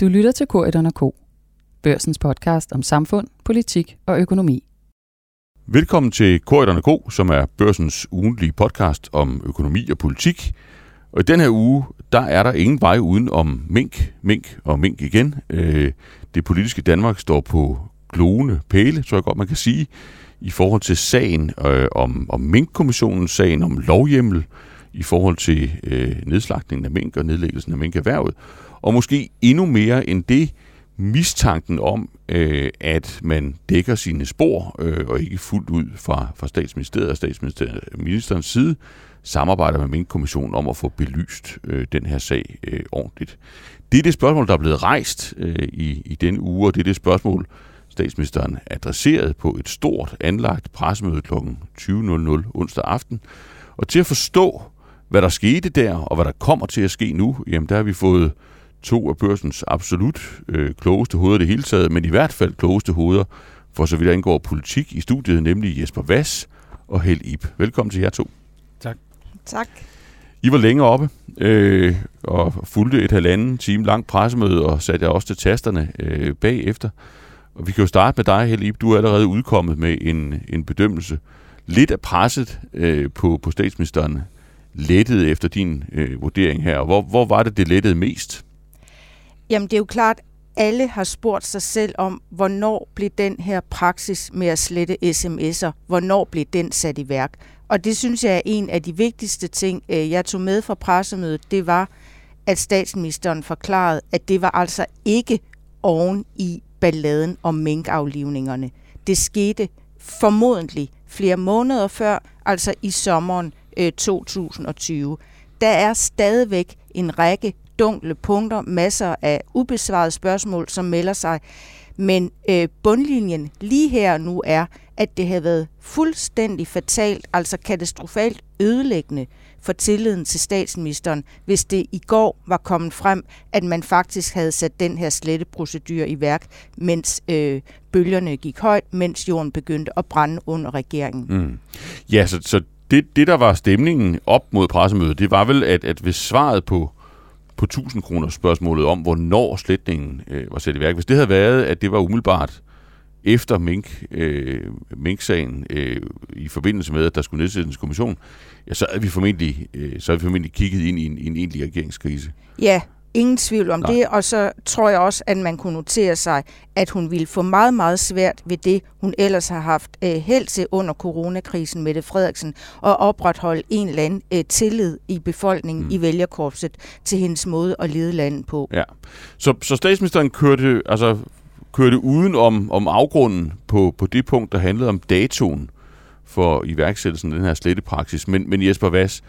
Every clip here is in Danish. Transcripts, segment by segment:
Du lytter til K1 K, børsens podcast om samfund, politik og økonomi. Velkommen til K1 K, som er børsens ugentlige podcast om økonomi og politik. Og i den her uge, der er der ingen vej uden om mink, mink og mink igen. Øh, det politiske Danmark står på glående pæle, tror jeg godt, man kan sige, i forhold til sagen øh, om, om minkkommissionens sagen om lovhjemmel, i forhold til øh, nedslagningen af mink og nedlæggelsen af minkerhvervet. Og måske endnu mere end det, mistanken om, øh, at man dækker sine spor, øh, og ikke fuldt ud fra, fra statsministeriet og statsministerens side, samarbejder med Mink-kommissionen om at få belyst øh, den her sag øh, ordentligt. Det er det spørgsmål, der er blevet rejst øh, i, i den uge, og det er det spørgsmål, statsministeren adresserede på et stort anlagt pressemøde kl. 20.00 onsdag aften. Og til at forstå, hvad der skete der, og hvad der kommer til at ske nu, jamen der har vi fået to af børsens absolut øh, klogeste hoveder det hele taget, men i hvert fald klogeste hoveder, for så vidt angår politik i studiet, nemlig Jesper Vass og Held Ip. Velkommen til jer to. Tak. Tak. I var længere oppe øh, og fulgte et halvanden time langt pressemøde og satte jeg også til tasterne øh, bagefter. Og vi kan jo starte med dig, Held Ip. Du er allerede udkommet med en, en bedømmelse. Lidt af presset øh, på, på statsministeren lettede efter din øh, vurdering her. Hvor, hvor var det, det lettede mest? Jamen det er jo klart, alle har spurgt sig selv om, hvornår blev den her praksis med at slette sms'er, hvornår blev den sat i værk? Og det synes jeg er en af de vigtigste ting, øh, jeg tog med fra pressemødet, det var, at statsministeren forklarede, at det var altså ikke oven i balladen om minkaflivningerne. Det skete formodentlig flere måneder før, altså i sommeren øh, 2020. Der er stadigvæk en række dunkle punkter, masser af ubesvarede spørgsmål, som melder sig. Men øh, bundlinjen lige her nu er, at det har været fuldstændig fatalt, altså katastrofalt ødelæggende for tilliden til statsministeren, hvis det i går var kommet frem, at man faktisk havde sat den her sletteprocedur i værk, mens øh, bølgerne gik højt, mens jorden begyndte at brænde under regeringen. Mm. Ja, så, så det, det, der var stemningen op mod pressemødet, det var vel, at, at hvis svaret på på 1000 kroner spørgsmålet om, hvornår slætningen øh, var sat i værk. Hvis det havde været, at det var umiddelbart efter Mink, øh, Mink-sagen øh, i forbindelse med, at der skulle nedsættes en kommission, ja, så havde vi formentlig, øh, så havde vi formentlig kigget ind i en, en egentlig regeringskrise. Ja, Ingen tvivl om Nej. det, og så tror jeg også, at man kunne notere sig, at hun ville få meget, meget svært ved det, hun ellers har haft øh, held til under coronakrisen, med det Frederiksen, og opretholde en eller anden øh, tillid i befolkningen, mm. i vælgerkorpset, til hendes måde at lede landet på. Ja. Så, så statsministeren kørte, altså, kørte uden om, om afgrunden på, på det punkt, der handlede om datoen for iværksættelsen af den her slettetepraksis. Men, men Jesper Vass,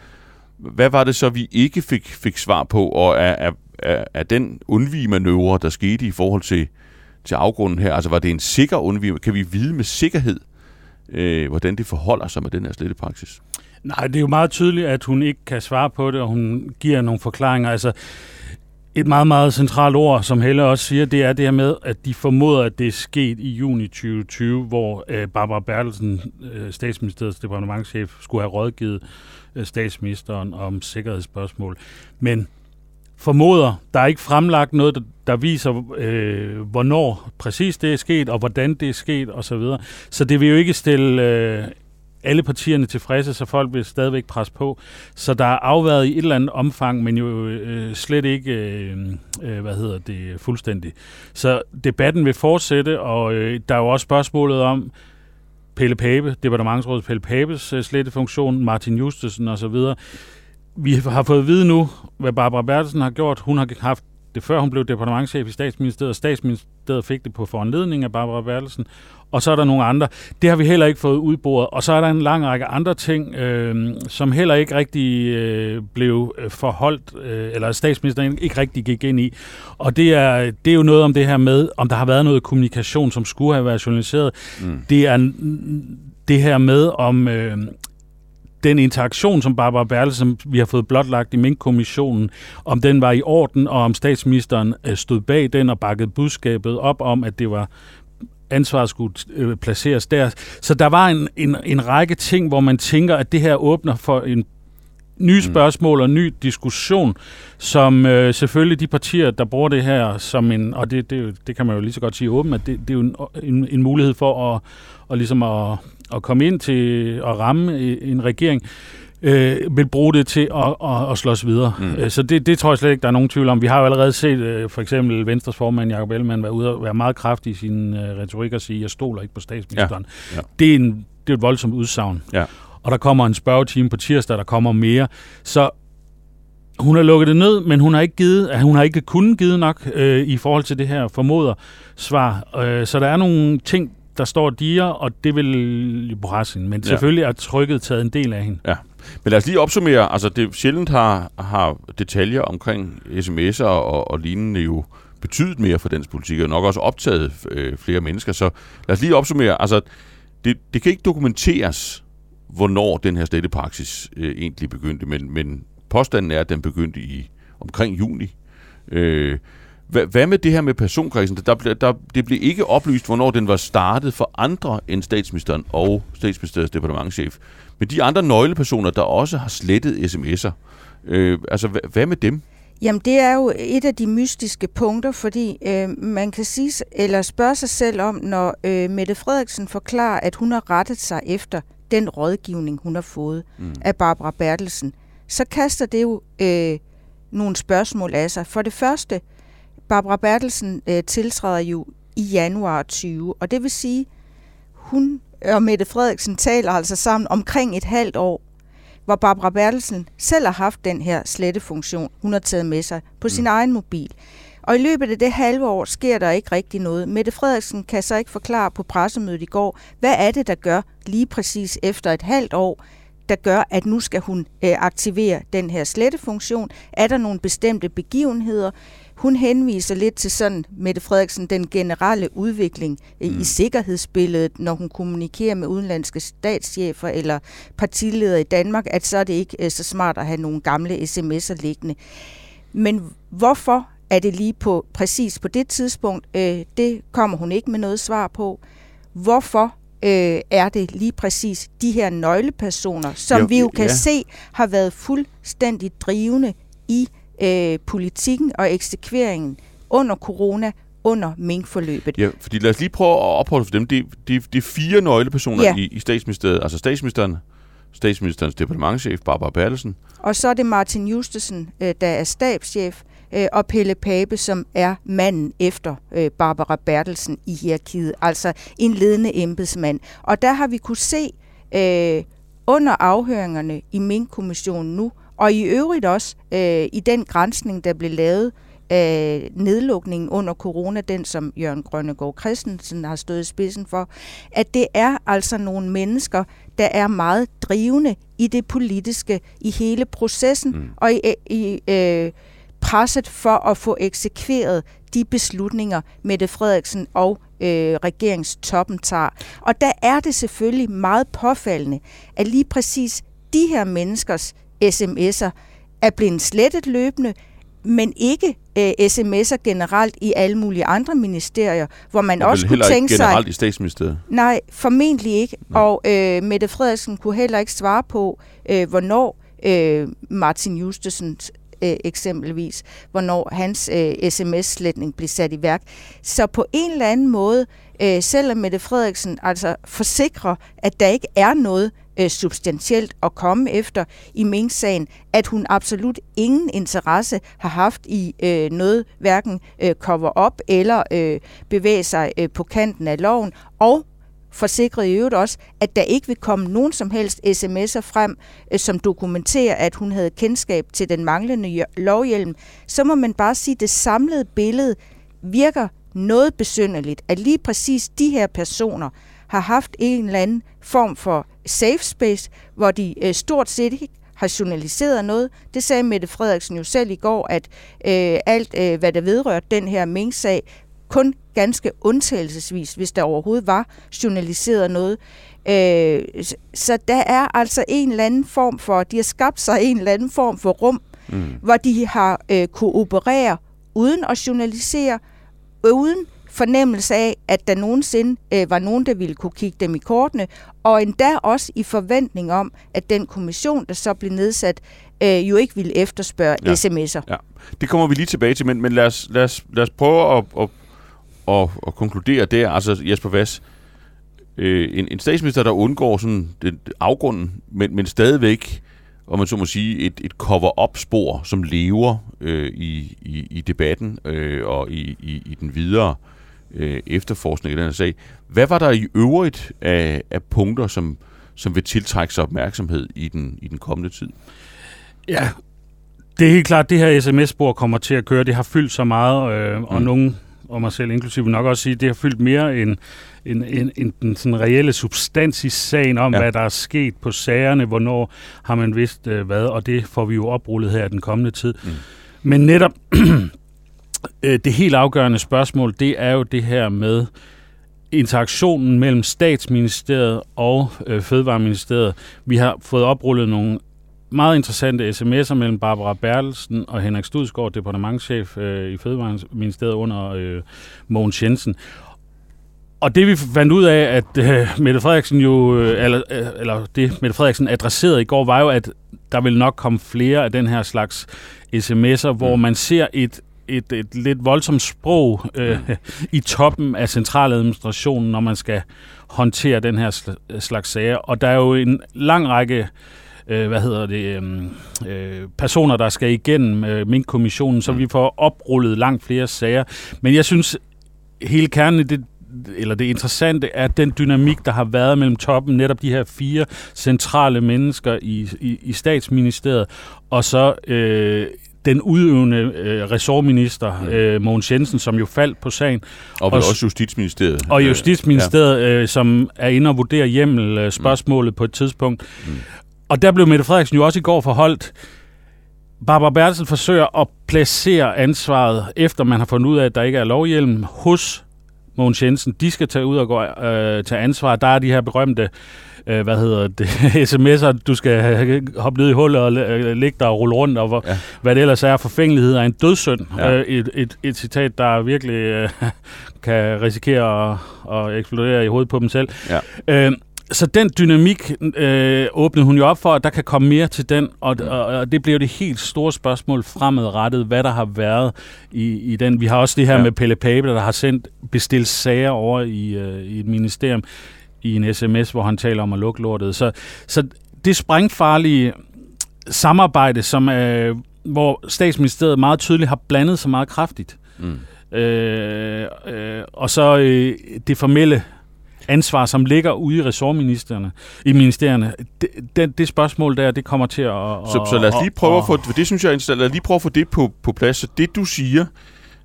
hvad var det så, vi ikke fik, fik svar på, og er, er, er, er den undvigemanøvre, der skete i forhold til, til afgrunden her, altså var det en sikker undvige? Kan vi vide med sikkerhed, øh, hvordan det forholder sig med den her slettetepraksis? Nej, det er jo meget tydeligt, at hun ikke kan svare på det, og hun giver nogle forklaringer. Altså, et meget, meget centralt ord, som Helle også siger, det er det her med, at de formoder, at det er sket i juni 2020, hvor øh, Barbara Bertelsen, øh, statsministeriets departementchef, skulle have rådgivet øh, statsministeren om sikkerhedsspørgsmål. Men formoder, der er ikke fremlagt noget, der, der viser, øh, hvornår præcis det er sket, og hvordan det er sket, osv. Så, videre. så det vil jo ikke stille øh, alle partierne tilfredse, så folk vil stadigvæk presse på. Så der er afværet i et eller andet omfang, men jo øh, slet ikke, øh, øh, hvad hedder det, fuldstændig. Så debatten vil fortsætte, og øh, der er jo også spørgsmålet om, Pelle Pape, departementsrådet Pelle Papes øh, slettefunktion, Martin Justesen osv., vi har fået at vide nu, hvad Barbara Bertelsen har gjort. Hun har haft det før hun blev departementchef i statsministeriet. Statsministeriet fik det på foranledning af Barbara Bertelsen. Og så er der nogle andre. Det har vi heller ikke fået udbordet. Og så er der en lang række andre ting, øh, som heller ikke rigtig øh, blev øh, forholdt, øh, eller statsministeren ikke rigtig gik ind i. Og det er, det er jo noget om det her med, om der har været noget kommunikation, som skulle have været journaliseret. Mm. Det er det her med, om, øh, den interaktion, som Barbara Berle, som vi har fået blotlagt i Mink-kommissionen, om den var i orden, og om statsministeren øh, stod bag den og bakkede budskabet op om, at det var ansvaret skulle øh, placeres der. Så der var en, en, en række ting, hvor man tænker, at det her åbner for en nye mm. spørgsmål og ny diskussion, som øh, selvfølgelig de partier, der bruger det her som en, og det, det, det kan man jo lige så godt sige åbent, at det, det er jo en, en, en mulighed for at, og ligesom at, at komme ind til at ramme en regering, øh, vil bruge det til at, at, at slås videre. Mm. Øh, så det, det tror jeg slet ikke, der er nogen tvivl om. Vi har jo allerede set øh, for eksempel Venstres formand Jacob Ellemann være ude og være meget kraftig i sin øh, retorik og sige, jeg stoler ikke på statsministeren. Ja. Ja. Det, er en, det er et voldsomt udsagn. Ja. Og der kommer en spørgetime på tirsdag, der kommer mere. Så hun har lukket det ned, men hun har ikke givet, hun har ikke kunnet give nok øh, i forhold til det her formoder svar. Øh, så der er nogle ting, der står diger, og det vil pressen. Men selvfølgelig er trykket taget en del af hende. Ja. Men lad os lige opsummere. Altså, det sjældent har, har detaljer omkring sms'er og, og lignende jo betydet mere for dansk politik, og nok også optaget øh, flere mennesker. Så lad os lige opsummere. Altså, det, det kan ikke dokumenteres, hvornår den her sletepraksis øh, egentlig begyndte, men, men påstanden er, at den begyndte i omkring juni. Øh, hvad, hvad med det her med personkredsen? Der, der, der, det blev ikke oplyst, hvornår den var startet for andre end statsministeren og statsministeriets departementchef. Men de andre nøglepersoner, der også har slettet sms'er, øh, altså hvad, hvad med dem? Jamen, det er jo et af de mystiske punkter, fordi øh, man kan sige, eller spørge sig selv om, når øh, Mette Frederiksen forklarer, at hun har rettet sig efter den rådgivning, hun har fået mm. af Barbara Bertelsen, så kaster det jo øh, nogle spørgsmål af sig. For det første, Barbara Bertelsen øh, tiltræder jo i januar 20, og det vil sige, hun og Mette Frederiksen taler altså sammen omkring et halvt år, hvor Barbara Bertelsen selv har haft den her slettefunktion, hun har taget med sig på sin mm. egen mobil. Og i løbet af det halve år sker der ikke rigtig noget. Mette Frederiksen kan så ikke forklare på pressemødet i går, hvad er det, der gør lige præcis efter et halvt år, der gør, at nu skal hun øh, aktivere den her slettefunktion? Er der nogle bestemte begivenheder? Hun henviser lidt til sådan, Mette Frederiksen, den generelle udvikling mm. i sikkerhedsbilledet, når hun kommunikerer med udenlandske statschefer eller partiledere i Danmark, at så er det ikke øh, så smart at have nogle gamle sms'er liggende. Men hvorfor er det lige på præcis på det tidspunkt? Øh, det kommer hun ikke med noget svar på. Hvorfor øh, er det lige præcis de her nøglepersoner, som jo, vi jo kan ja. se har været fuldstændig drivende i øh, politikken og eksekveringen under corona, under minkforløbet. Ja, fordi lad os lige prøve at opholde for dem. De, de, de fire nøglepersoner ja. i, i statsministeriet, altså statsministeren, statsministerens departementchef, Barbara Bertelsen. Og så er det Martin Justesen, øh, der er stabschef, øh, og Pelle Pape, som er manden efter øh, Barbara Bertelsen i hierarkiet, altså en ledende embedsmand. Og der har vi kunne se øh, under afhøringerne i Mink-kommissionen nu, og i øvrigt også øh, i den grænsning, der blev lavet af nedlukningen under corona, den som Jørgen Grønnegård Christensen har stået i spidsen for, at det er altså nogle mennesker, der er meget drivende i det politiske, i hele processen mm. og i, i øh, presset for at få eksekveret de beslutninger, Mette Frederiksen og øh, regeringstoppen tager. Og der er det selvfølgelig meget påfaldende, at lige præcis de her menneskers sms'er er blevet slettet løbende, men ikke øh, sms'er generelt i alle mulige andre ministerier, hvor man og også kunne tænke sig... generelt i statsministeriet? Nej, formentlig ikke. Nej. Og øh, Mette Frederiksen kunne heller ikke svare på, øh, hvornår øh, Martin Justesens øh, eksempelvis, hvornår hans øh, sms-sletning blev sat i værk. Så på en eller anden måde, øh, selvom Mette Frederiksen altså forsikrer, at der ikke er noget øh, substantielt at komme efter i Mink-sagen, at hun absolut ingen interesse har haft i øh, noget, hverken øh, cover op eller øh, bevæge sig øh, på kanten af loven, og forsikrede i øvrigt også, at der ikke vil komme nogen som helst sms'er frem, øh, som dokumenterer, at hun havde kendskab til den manglende lovhjelm, så må man bare sige, at det samlede billede virker noget besynderligt, at lige præcis de her personer har haft en eller anden form for safe space, hvor de øh, stort set ikke har journaliseret noget. Det sagde Mette Frederiksen jo selv i går, at øh, alt, øh, hvad der vedrører den her Mink-sag, kun ganske undtagelsesvis, hvis der overhovedet var journaliseret noget. Øh, så der er altså en eller anden form for, de har skabt sig en eller anden form for rum, mm. hvor de har øh, kunne operere uden at journalisere, uden fornemmelse af, at der nogensinde øh, var nogen, der ville kunne kigge dem i kortene, og endda også i forventning om, at den kommission, der så blev nedsat, øh, jo ikke ville efterspørge ja. sms'er. Ja. Det kommer vi lige tilbage til, men, men lad, os, lad, os, lad os prøve at, at, at, at konkludere der. Altså Jesper Vass, øh, en, en statsminister, der undgår sådan den, afgrunden, men, men stadigvæk og man så må sige, et, et cover-up-spor, som lever øh, i, i, i debatten øh, og i, i, i den videre øh, efterforskning i den her sag. Hvad var der i øvrigt af, af punkter, som, som vil tiltrække sig opmærksomhed i den, i den kommende tid? Ja, det er helt klart, at det her sms-spor kommer til at køre. Det har fyldt så meget, øh, og mm. nogen og mig selv inklusive nok også sige, at det har fyldt mere end, end, end, end den sådan reelle substans i sagen om, ja. hvad der er sket på sagerne, hvornår har man vidst øh, hvad, og det får vi jo oprullet her den kommende tid. Mm. Men netop øh, det helt afgørende spørgsmål, det er jo det her med interaktionen mellem statsministeriet og øh, Fødevareministeriet. Vi har fået oprullet nogle meget interessante sms'er mellem Barbara Bertelsen og Henrik Studsgaard, departementchef øh, i Fødevareministeriet under øh, Mogens Jensen. Og det vi fandt ud af, at øh, Mette Frederiksen jo, øh, eller, øh, eller det Mette Frederiksen adresserede i går, var jo, at der vil nok komme flere af den her slags sms'er, hvor mm. man ser et et, et lidt voldsomt sprog øh, mm. i toppen af centraladministrationen, når man skal håndtere den her slags sager. Og der er jo en lang række øh, hvad hedder det, øhm, øh, personer, der skal igennem øh, Mink-kommissionen, så mm. vi får oprullet langt flere sager. Men jeg synes, hele kernen i det, eller det interessante er den dynamik, der har været mellem toppen, netop de her fire centrale mennesker i, i, i statsministeriet, og så øh, den udøvende øh, ressortminister, mm. øh, Mogens Jensen, som jo faldt på sagen. Og, og også Justitsministeriet. Og Justitsministeriet, ja. øh, som er inde og vurdere hjemmel øh, spørgsmålet mm. på et tidspunkt. Mm. Og der blev Mette Frederiksen jo også i går forholdt. Barbara Bertelsen forsøger at placere ansvaret, efter man har fundet ud af, at der ikke er lovhjelm, hos Mogens Jensen. De skal tage ud og gå, øh, tage ansvar. Der er de her berømte øh, hvad hedder det, sms'er, du skal hoppe ned i hullet og ligge der og rulle rundt, og hvor, ja. hvad det ellers er, forfængelighed er en dødssynd. Ja. Øh, et, et, et citat, der virkelig øh, kan risikere at, at eksplodere i hovedet på dem selv. Ja. Øh, så den dynamik øh, åbnede hun jo op for, at der kan komme mere til den, og, og, og det bliver det helt store spørgsmål fremadrettet, hvad der har været i, i den. Vi har også det her ja. med Pelle Pape, der har sendt bestilt sager over i, øh, i et ministerium i en sms, hvor han taler om at lukke lortet. Så, så det sprængfarlige samarbejde, som øh, hvor statsministeriet meget tydeligt har blandet sig meget kraftigt, mm. øh, øh, og så øh, det formelle ansvar, som ligger ude i ressortministerierne, i ministerierne, det, det, det spørgsmål der, det kommer til at... Så, så lad os lige prøve at få, det synes jeg, lad os lige prøve at få det på, på plads. Så det du siger,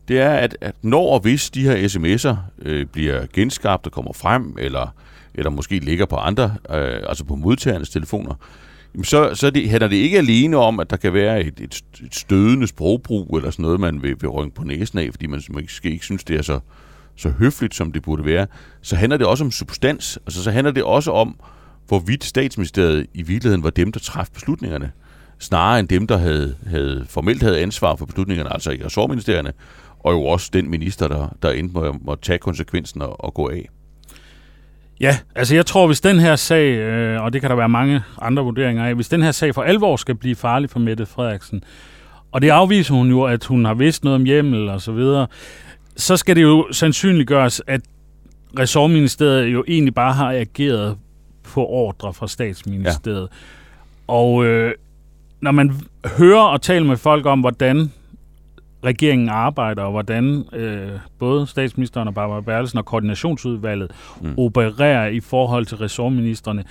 det er, at, at når og hvis de her sms'er øh, bliver genskabt og kommer frem, eller, eller måske ligger på andre, øh, altså på modtagernes telefoner, så, så det, handler det ikke alene om, at der kan være et, et, et stødende sprogbrug, eller sådan noget, man vil, vil rynke på næsen af, fordi man måske ikke synes, det er så, så høfligt, som det burde være, så handler det også om substans. Altså, så handler det også om, hvorvidt statsministeriet i virkeligheden var dem, der træffede beslutningerne, snarere end dem, der havde, havde formelt havde ansvar for beslutningerne, altså i ressortministerierne, og jo også den minister, der, der endte med at tage konsekvensen og, og gå af. Ja, altså jeg tror, hvis den her sag, øh, og det kan der være mange andre vurderinger af, hvis den her sag for alvor skal blive farlig for Mette Frederiksen, og det afviser hun jo, at hun har vidst noget om hjemmel og så videre, så skal det jo sandsynliggøres, at ressortministeriet jo egentlig bare har ageret på ordre fra statsministeriet. Ja. Og øh, når man hører og taler med folk om, hvordan regeringen arbejder, og hvordan øh, både statsministeren og Barbara Bertelsen og koordinationsudvalget mm. opererer i forhold til ressortministerne,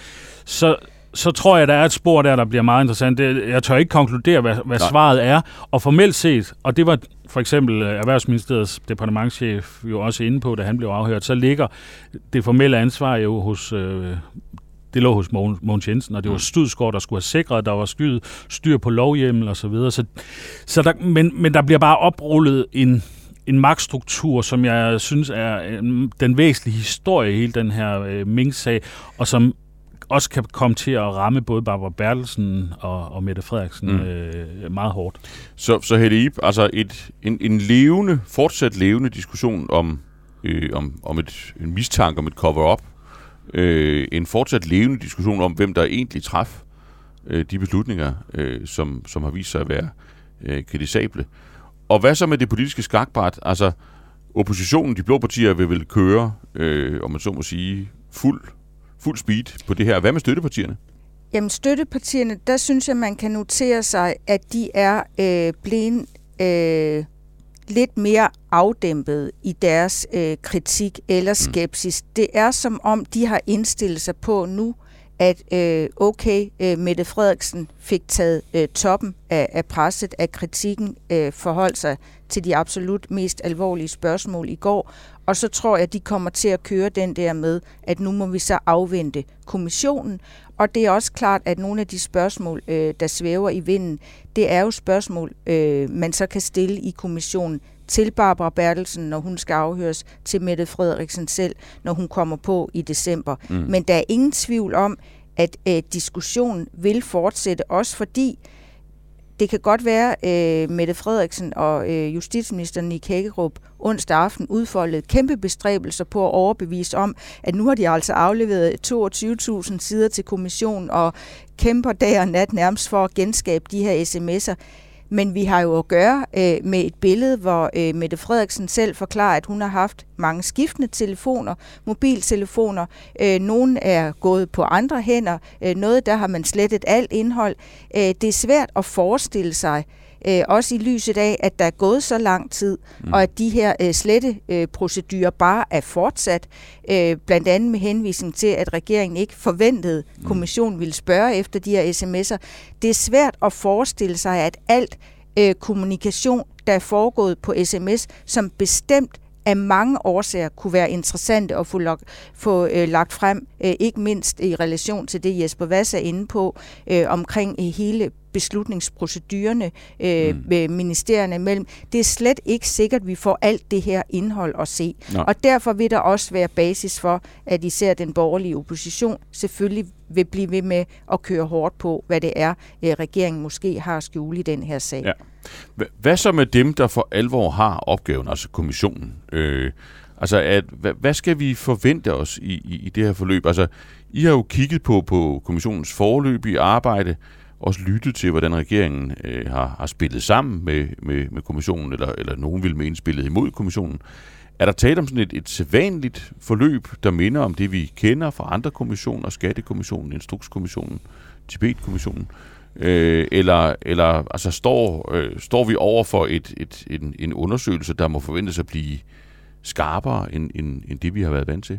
så, så tror jeg, der er et spor der, der bliver meget interessant. Jeg tør ikke konkludere, hvad, hvad svaret er. Og formelt set, og det var for eksempel øh, Erhvervsministeriets departementchef jo også inde på, da han blev afhørt, så ligger det formelle ansvar jo hos øh, det lå hos Mogens Jensen, og det var mm. Studsgaard, der skulle have sikret, at der var skyet, styr på lovhjemmel og så videre. Så, så der, men, men der bliver bare oprullet en, en magtstruktur, som jeg synes er øh, den væsentlige historie i hele den her øh, Mink-sag, og som også kan komme til at ramme både Barbara Bertelsen og, og Mette Frederiksen mm. øh, meget hårdt. Så, så Helle Ip, altså et, en, en levende, fortsat levende diskussion om øh, om, om et, en mistanke om et cover-up, øh, en fortsat levende diskussion om, hvem der egentlig traf øh, de beslutninger, øh, som, som har vist sig at være øh, kritisable. Og hvad så med det politiske skakbræt? Altså, oppositionen, de blå partier, vil vel køre, øh, om man så må sige, fuld, fuld speed på det her. Hvad med støttepartierne? Jamen støttepartierne, der synes jeg, man kan notere sig, at de er øh, blevet øh, lidt mere afdæmpet i deres øh, kritik eller mm. skepsis. Mm. Det er som om, de har indstillet sig på nu, at øh, okay, øh, Mette Frederiksen fik taget øh, toppen af, af presset, af kritikken, øh, forholdt sig til de absolut mest alvorlige spørgsmål i går, og så tror jeg, de kommer til at køre den der med, at nu må vi så afvente kommissionen, og det er også klart, at nogle af de spørgsmål, øh, der svæver i vinden, det er jo spørgsmål, øh, man så kan stille i kommissionen til Barbara Bertelsen, når hun skal afhøres, til Mette Frederiksen selv, når hun kommer på i december. Mm. Men der er ingen tvivl om, at øh, diskussionen vil fortsætte, også fordi det kan godt være, at øh, Mette Frederiksen og øh, justitsministeren i Hækkerup onsdag aften udfoldede kæmpe bestræbelser på at overbevise om, at nu har de altså afleveret 22.000 sider til kommissionen og kæmper dag og nat nærmest for at genskabe de her sms'er. Men vi har jo at gøre øh, med et billede, hvor øh, Mette Frederiksen selv forklarer, at hun har haft mange skiftende telefoner, mobiltelefoner. Øh, nogle er gået på andre hænder. Øh, noget, der har man slettet alt indhold. Øh, det er svært at forestille sig, øh, også i lyset af, at der er gået så lang tid, mm. og at de her øh, slette øh, procedurer bare er fortsat, øh, blandt andet med henvisning til, at regeringen ikke forventede, at mm. kommissionen ville spørge efter de her sms'er. Det er svært at forestille sig, at alt øh, kommunikation, der er foregået på sms, som bestemt af mange årsager kunne være interessante at få, lagt, få øh, lagt frem, øh, ikke mindst i relation til det Jesper Vass er inde på, øh, omkring øh, hele beslutningsprocedurerne øh, mm. med ministerierne imellem. Det er slet ikke sikkert, at vi får alt det her indhold at se. Nå. Og derfor vil der også være basis for, at især den borgerlige opposition selvfølgelig vil blive ved med at køre hårdt på, hvad det er, øh, regeringen måske har skjult i den her sag. Ja. Hvad så med dem, der for alvor har opgaven, altså kommissionen? Øh, altså, at, hvad, hvad skal vi forvente os i, i, i det her forløb? Altså, I har jo kigget på, på kommissionens forløb i arbejde, også lyttet til, hvordan regeringen øh, har, har spillet sammen med, med, med kommissionen, eller, eller nogen vil mene spillet imod kommissionen. Er der tale om sådan et, et sædvanligt forløb, der minder om det, vi kender fra andre kommissioner, Skattekommissionen, Instrukskommissionen, Tibetkommissionen? Øh, eller eller altså, står, øh, står vi over for et, et, en, en undersøgelse, der må forventes at blive skarpere end, end, end det, vi har været vant til?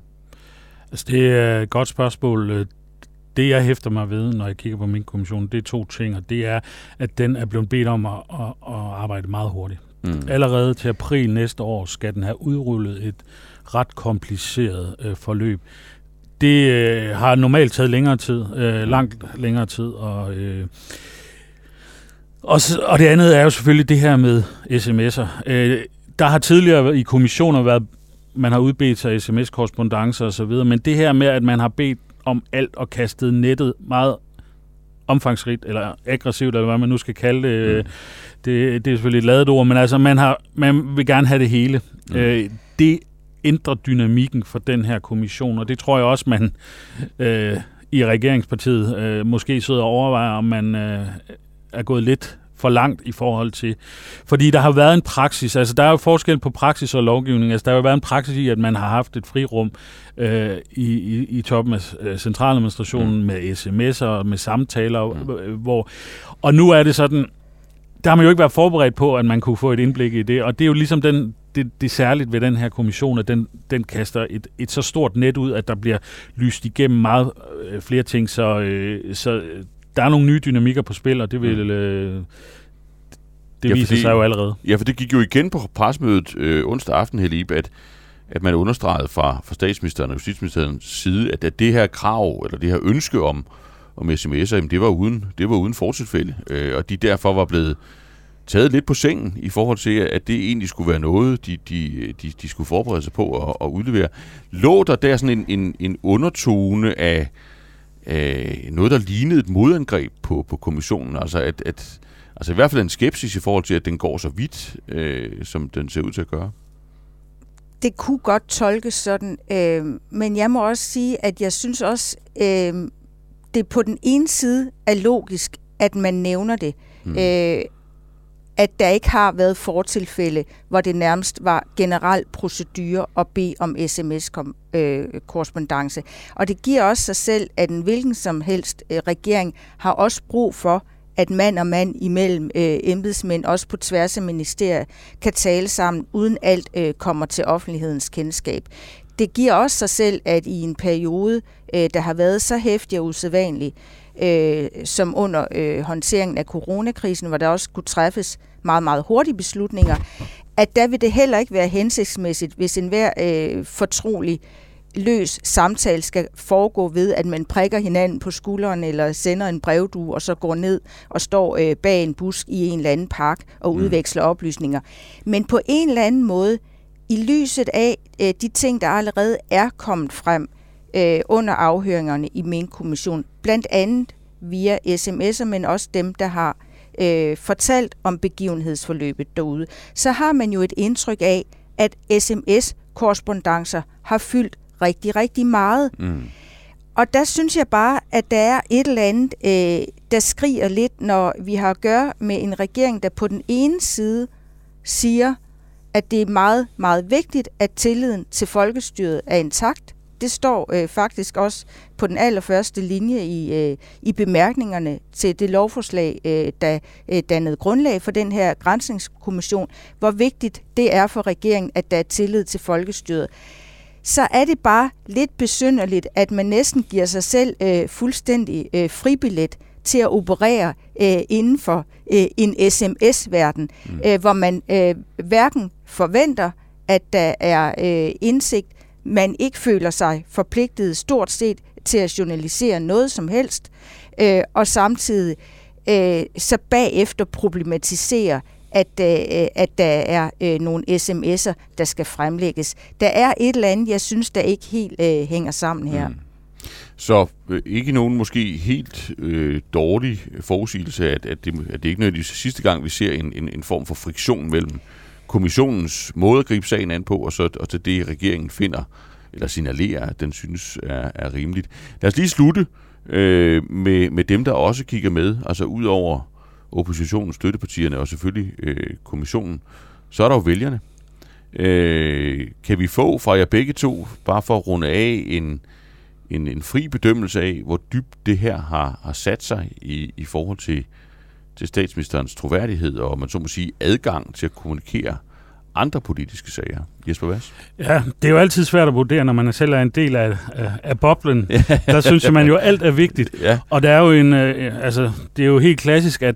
Altså, det er et godt spørgsmål. Det, jeg hæfter mig ved, når jeg kigger på min kommission, det er to ting, og det er, at den er blevet bedt om at, at, at arbejde meget hurtigt. Mm. Allerede til april næste år skal den have udrullet et ret kompliceret øh, forløb. Det øh, har normalt taget længere tid, øh, langt længere tid, og, øh, og, og det andet er jo selvfølgelig det her med sms'er. Øh, der har tidligere i kommissioner været, man har udbedt sig sms-korrespondencer osv., men det her med, at man har bedt om alt og kastet nettet meget omfangsrigt, eller aggressivt, eller hvad man nu skal kalde det. Mm. Det, det er selvfølgelig et ladet ord, men altså, man, har, man vil gerne have det hele. Mm. Øh, det ændrer dynamikken for den her kommission, og det tror jeg også, man øh, i regeringspartiet øh, måske sidder og overvejer, om man øh, er gået lidt for langt i forhold til... Fordi der har været en praksis, altså der er jo forskel på praksis og lovgivning. Altså der har jo været en praksis i, at man har haft et frirum øh, i, i, i toppen af øh, centraladministrationen mm. med sms'er og med samtaler, mm. hvor... Og nu er det sådan, der har man jo ikke været forberedt på, at man kunne få et indblik i det, og det er jo ligesom den, det, det særligt ved den her kommission, at den, den kaster et, et så stort net ud, at der bliver lyst igennem meget øh, flere ting, så, øh, så der er nogle nye dynamikker på spil, og det vil... Mm. Øh, det ja, viser fordi, sig jo allerede. Ja, for det gik jo igen på presmødet øh, onsdag aften, Helib, at, at man understregede fra, fra statsministeren og justitsministerens side, at, at det her krav, eller det her ønske om, om sms'er, jamen det var uden, det var uden fortilfælde, øh, og de derfor var blevet taget lidt på sengen i forhold til, at det egentlig skulle være noget, de, de, de, de skulle forberede sig på at, at udlevere. Lå der der sådan en, en, en undertone af af noget, der lignede et modangreb på, på kommissionen. Altså, at, at, altså i hvert fald en skepsis i forhold til, at den går så vidt, øh, som den ser ud til at gøre. det kunne godt tolkes sådan, øh, men jeg må også sige, at jeg synes også, øh, det på den ene side er logisk, at man nævner det. Mm. Øh, at der ikke har været fortilfælde, hvor det nærmest var generel procedure at bede om sms-korrespondence. Øh, og det giver også sig selv, at en hvilken som helst øh, regering har også brug for, at mand og mand imellem øh, embedsmænd, også på tværs af ministerier, kan tale sammen, uden alt øh, kommer til offentlighedens kendskab. Det giver også sig selv, at i en periode, øh, der har været så hæftig og usædvanlig, øh, som under øh, håndteringen af coronakrisen, hvor der også kunne træffes meget, meget hurtige beslutninger, at der vil det heller ikke være hensigtsmæssigt, hvis enhver øh, fortrolig løs samtale skal foregå ved, at man prikker hinanden på skulderen eller sender en brevdue, og så går ned og står øh, bag en busk i en eller anden park og mm. udveksler oplysninger. Men på en eller anden måde, i lyset af øh, de ting, der allerede er kommet frem øh, under afhøringerne i min kommission, blandt andet via sms'er, men også dem, der har øh, fortalt om begivenhedsforløbet derude, så har man jo et indtryk af, at sms-korrespondencer har fyldt rigtig, rigtig meget. Mm. Og der synes jeg bare, at der er et eller andet, øh, der skriger lidt, når vi har at gøre med en regering, der på den ene side siger, at det er meget, meget vigtigt, at tilliden til folkestyret er intakt. Det står øh, faktisk også på den allerførste linje i, øh, i bemærkningerne til det lovforslag, øh, der øh, dannede grundlag for den her grænsningskommission, hvor vigtigt det er for regeringen, at der er tillid til folkestyret så er det bare lidt besynderligt, at man næsten giver sig selv øh, fuldstændig øh, fribillet til at operere øh, inden for øh, en sms-verden, mm. øh, hvor man øh, hverken forventer, at der er øh, indsigt, man ikke føler sig forpligtet stort set til at journalisere noget som helst, øh, og samtidig øh, så bagefter problematisere, at, øh, at der er øh, nogle sms'er, der skal fremlægges. Der er et eller andet, jeg synes, der ikke helt øh, hænger sammen her. Mm. Så øh, ikke nogen måske helt øh, dårlig forudsigelse, at, at, det, at det ikke nødvendigvis er sidste gang, vi ser en, en, en form for friktion mellem kommissionens måde at gribe sagen an på, og så og til det, regeringen finder eller signalerer, at den synes er, er rimeligt. Lad os lige slutte øh, med, med dem, der også kigger med, altså ud over oppositionens støttepartierne og selvfølgelig øh, kommissionen, så er der jo vælgerne. Øh, kan vi få fra jer begge to, bare for at runde af, en, en, en fri bedømmelse af, hvor dybt det her har, har sat sig i, i forhold til, til statsministerens troværdighed og, man så må sige, adgang til at kommunikere andre politiske sager. Jesper Vass? Ja, det er jo altid svært at vurdere, når man selv er en del af, af, af boblen. Der synes man jo, alt er vigtigt. Ja. Og der er jo en, øh, altså, det er jo helt klassisk, at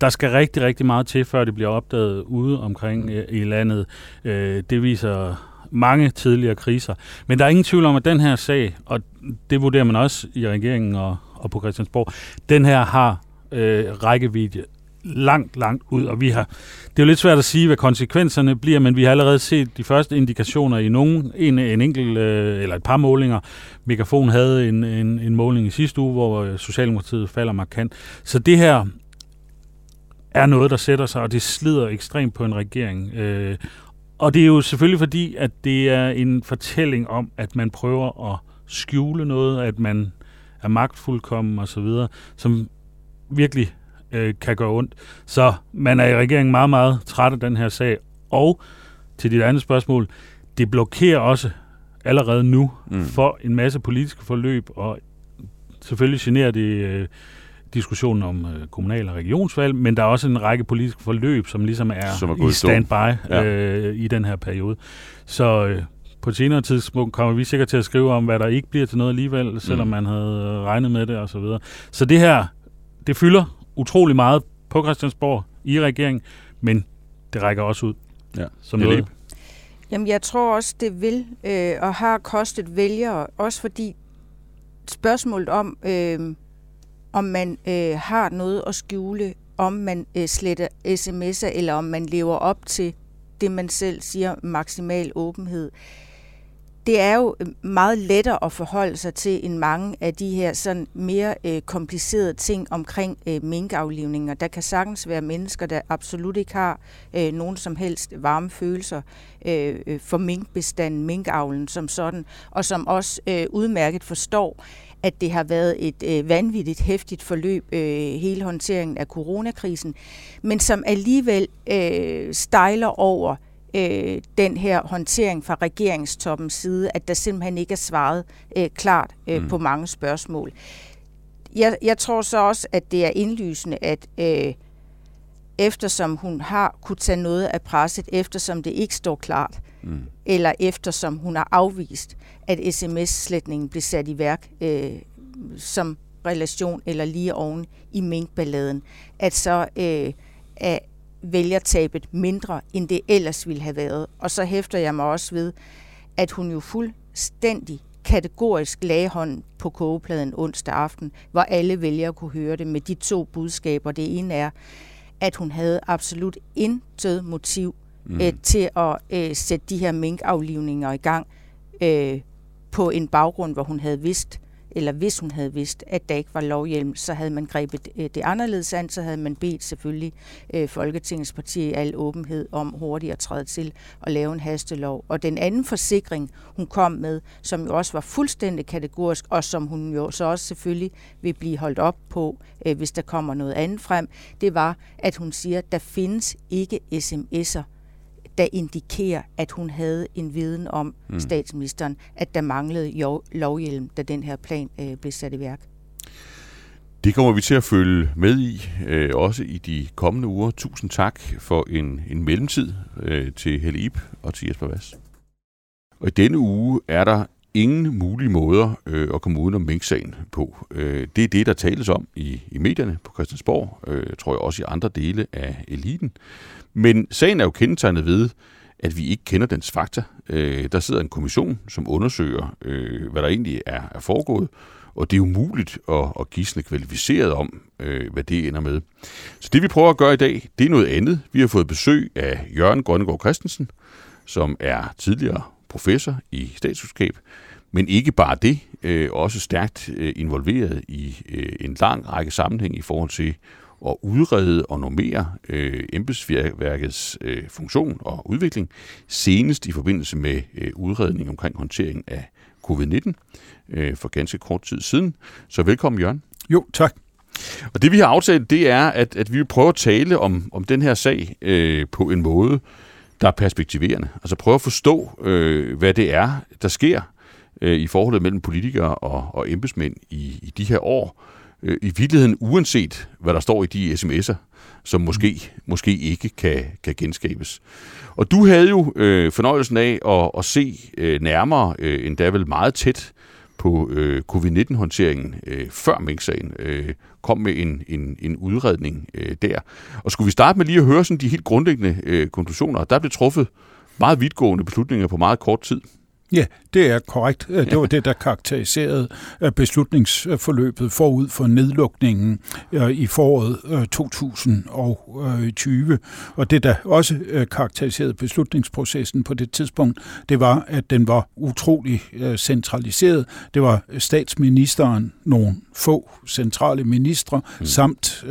der skal rigtig, rigtig meget til, før det bliver opdaget ude omkring øh, i landet. Øh, det viser mange tidligere kriser. Men der er ingen tvivl om, at den her sag, og det vurderer man også i regeringen og, og på Christiansborg, den her har øh, rækkevidde langt, langt ud, og vi har, det er jo lidt svært at sige, hvad konsekvenserne bliver, men vi har allerede set de første indikationer i nogen, en, en enkelt, øh, eller et par målinger. Megafon havde en, en, en måling i sidste uge, hvor øh, Socialdemokratiet falder markant. Så det her er noget, der sætter sig, og det slider ekstremt på en regering. Øh, og det er jo selvfølgelig fordi, at det er en fortælling om, at man prøver at skjule noget, at man er magtfuldkommen osv., som virkelig øh, kan gøre ondt. Så man er i regeringen meget, meget træt af den her sag. Og til dit andet spørgsmål, det blokerer også allerede nu mm. for en masse politiske forløb, og selvfølgelig generer det øh, diskussionen om øh, kommunal- og regionsvalg, men der er også en række politiske forløb, som ligesom er, som er i standby ja. øh, i den her periode. Så øh, på et senere tidspunkt kommer vi sikkert til at skrive om, hvad der ikke bliver til noget alligevel, selvom mm. man havde regnet med det og så videre. Så det her, det fylder utrolig meget på Christiansborg i regeringen, men det rækker også ud. Ja. Som noget. Jamen, jeg tror også, det vil øh, og har kostet vælgere, også fordi spørgsmålet om, øh, om man øh, har noget at skjule, om man øh, sletter sms'er, eller om man lever op til det, man selv siger, maksimal åbenhed. det er jo øh, meget lettere at forholde sig til end mange af de her sådan mere øh, komplicerede ting omkring øh, minkaflivninger. Der kan sagtens være mennesker, der absolut ikke har øh, nogen som helst varme følelser øh, øh for minkbestanden, minkavlen som sådan, og som også øh, udmærket forstår, at det har været et øh, vanvittigt hæftigt forløb, øh, hele håndteringen af coronakrisen, men som alligevel øh, stejler over øh, den her håndtering fra regeringstoppens side, at der simpelthen ikke er svaret øh, klart øh, mm. på mange spørgsmål. Jeg, jeg tror så også, at det er indlysende, at øh, eftersom hun har kunne tage noget af presset, eftersom det ikke står klart, mm eller eftersom hun har afvist, at sms-slætningen blev sat i værk øh, som relation eller lige oven i minkballaden, at så øh, er vælgertabet mindre, end det ellers ville have været. Og så hæfter jeg mig også ved, at hun jo fuldstændig kategorisk lagde hånden på kogepladen onsdag aften, hvor alle vælgere kunne høre det med de to budskaber. Det ene er, at hun havde absolut intet motiv mm. øh, til at øh, sætte de her minkaflivninger i gang øh, på en baggrund, hvor hun havde vidst, eller hvis hun havde vidst, at der ikke var lovhjelm, så havde man grebet øh, det anderledes an, så havde man bedt selvfølgelig øh, Folketingets parti i al åbenhed om hurtigt at træde til og lave en hastelov. Og den anden forsikring, hun kom med, som jo også var fuldstændig kategorisk, og som hun jo så også selvfølgelig vil blive holdt op på, øh, hvis der kommer noget andet frem, det var, at hun siger, at der findes ikke sms'er, der indikerer, at hun havde en viden om mm. statsministeren, at der manglede lovhjelm, da den her plan øh, blev sat i værk. Det kommer vi til at følge med i, øh, også i de kommende uger. Tusind tak for en, en mellemtid øh, til Helle Ip og til Jesper Vass. Og i denne uge er der ingen mulige måder øh, at komme uden om Mink-sagen på. Øh, det er det, der tales om i, i medierne på Christiansborg, øh, tror jeg også i andre dele af eliten. Men sagen er jo kendetegnet ved, at vi ikke kender dens fakta. Øh, der sidder en kommission, som undersøger, øh, hvad der egentlig er, er foregået, og det er umuligt at, at gisne kvalificeret om, øh, hvad det ender med. Så det vi prøver at gøre i dag, det er noget andet. Vi har fået besøg af Jørgen Grønnegård Christensen, som er tidligere professor i statskundskab, men ikke bare det, øh, også stærkt øh, involveret i øh, en lang række sammenhæng i forhold til at udrede og normere øh, embedsværkets øh, funktion og udvikling, senest i forbindelse med øh, udredning omkring håndtering af covid-19 øh, for ganske kort tid siden. Så velkommen, Jørgen. Jo, tak. Og det vi har aftalt, det er, at, at vi vil prøve at tale om, om den her sag øh, på en måde, der er perspektiverende. Altså prøve at forstå, øh, hvad det er, der sker øh, i forholdet mellem politikere og, og embedsmænd i, i de her år, øh, i virkeligheden uanset hvad der står i de sms'er, som måske, måske ikke kan, kan genskabes. Og du havde jo øh, fornøjelsen af at, at se øh, nærmere, øh, endda vel meget tæt, på øh, covid-19-håndteringen øh, før Mink-sagen øh, kom med en, en, en udredning øh, der. Og skulle vi starte med lige at høre sådan de helt grundlæggende øh, konklusioner? Der blev truffet meget vidtgående beslutninger på meget kort tid. Ja, det er korrekt. Det var det, der karakteriserede øh, beslutningsforløbet forud for nedlukningen øh, i foråret 2020. Øh, og det, der også karakteriserede beslutningsprocessen på det tidspunkt, det var, at den var utrolig centraliseret. Det var statsministeren, nogle få centrale ministre, mm. samt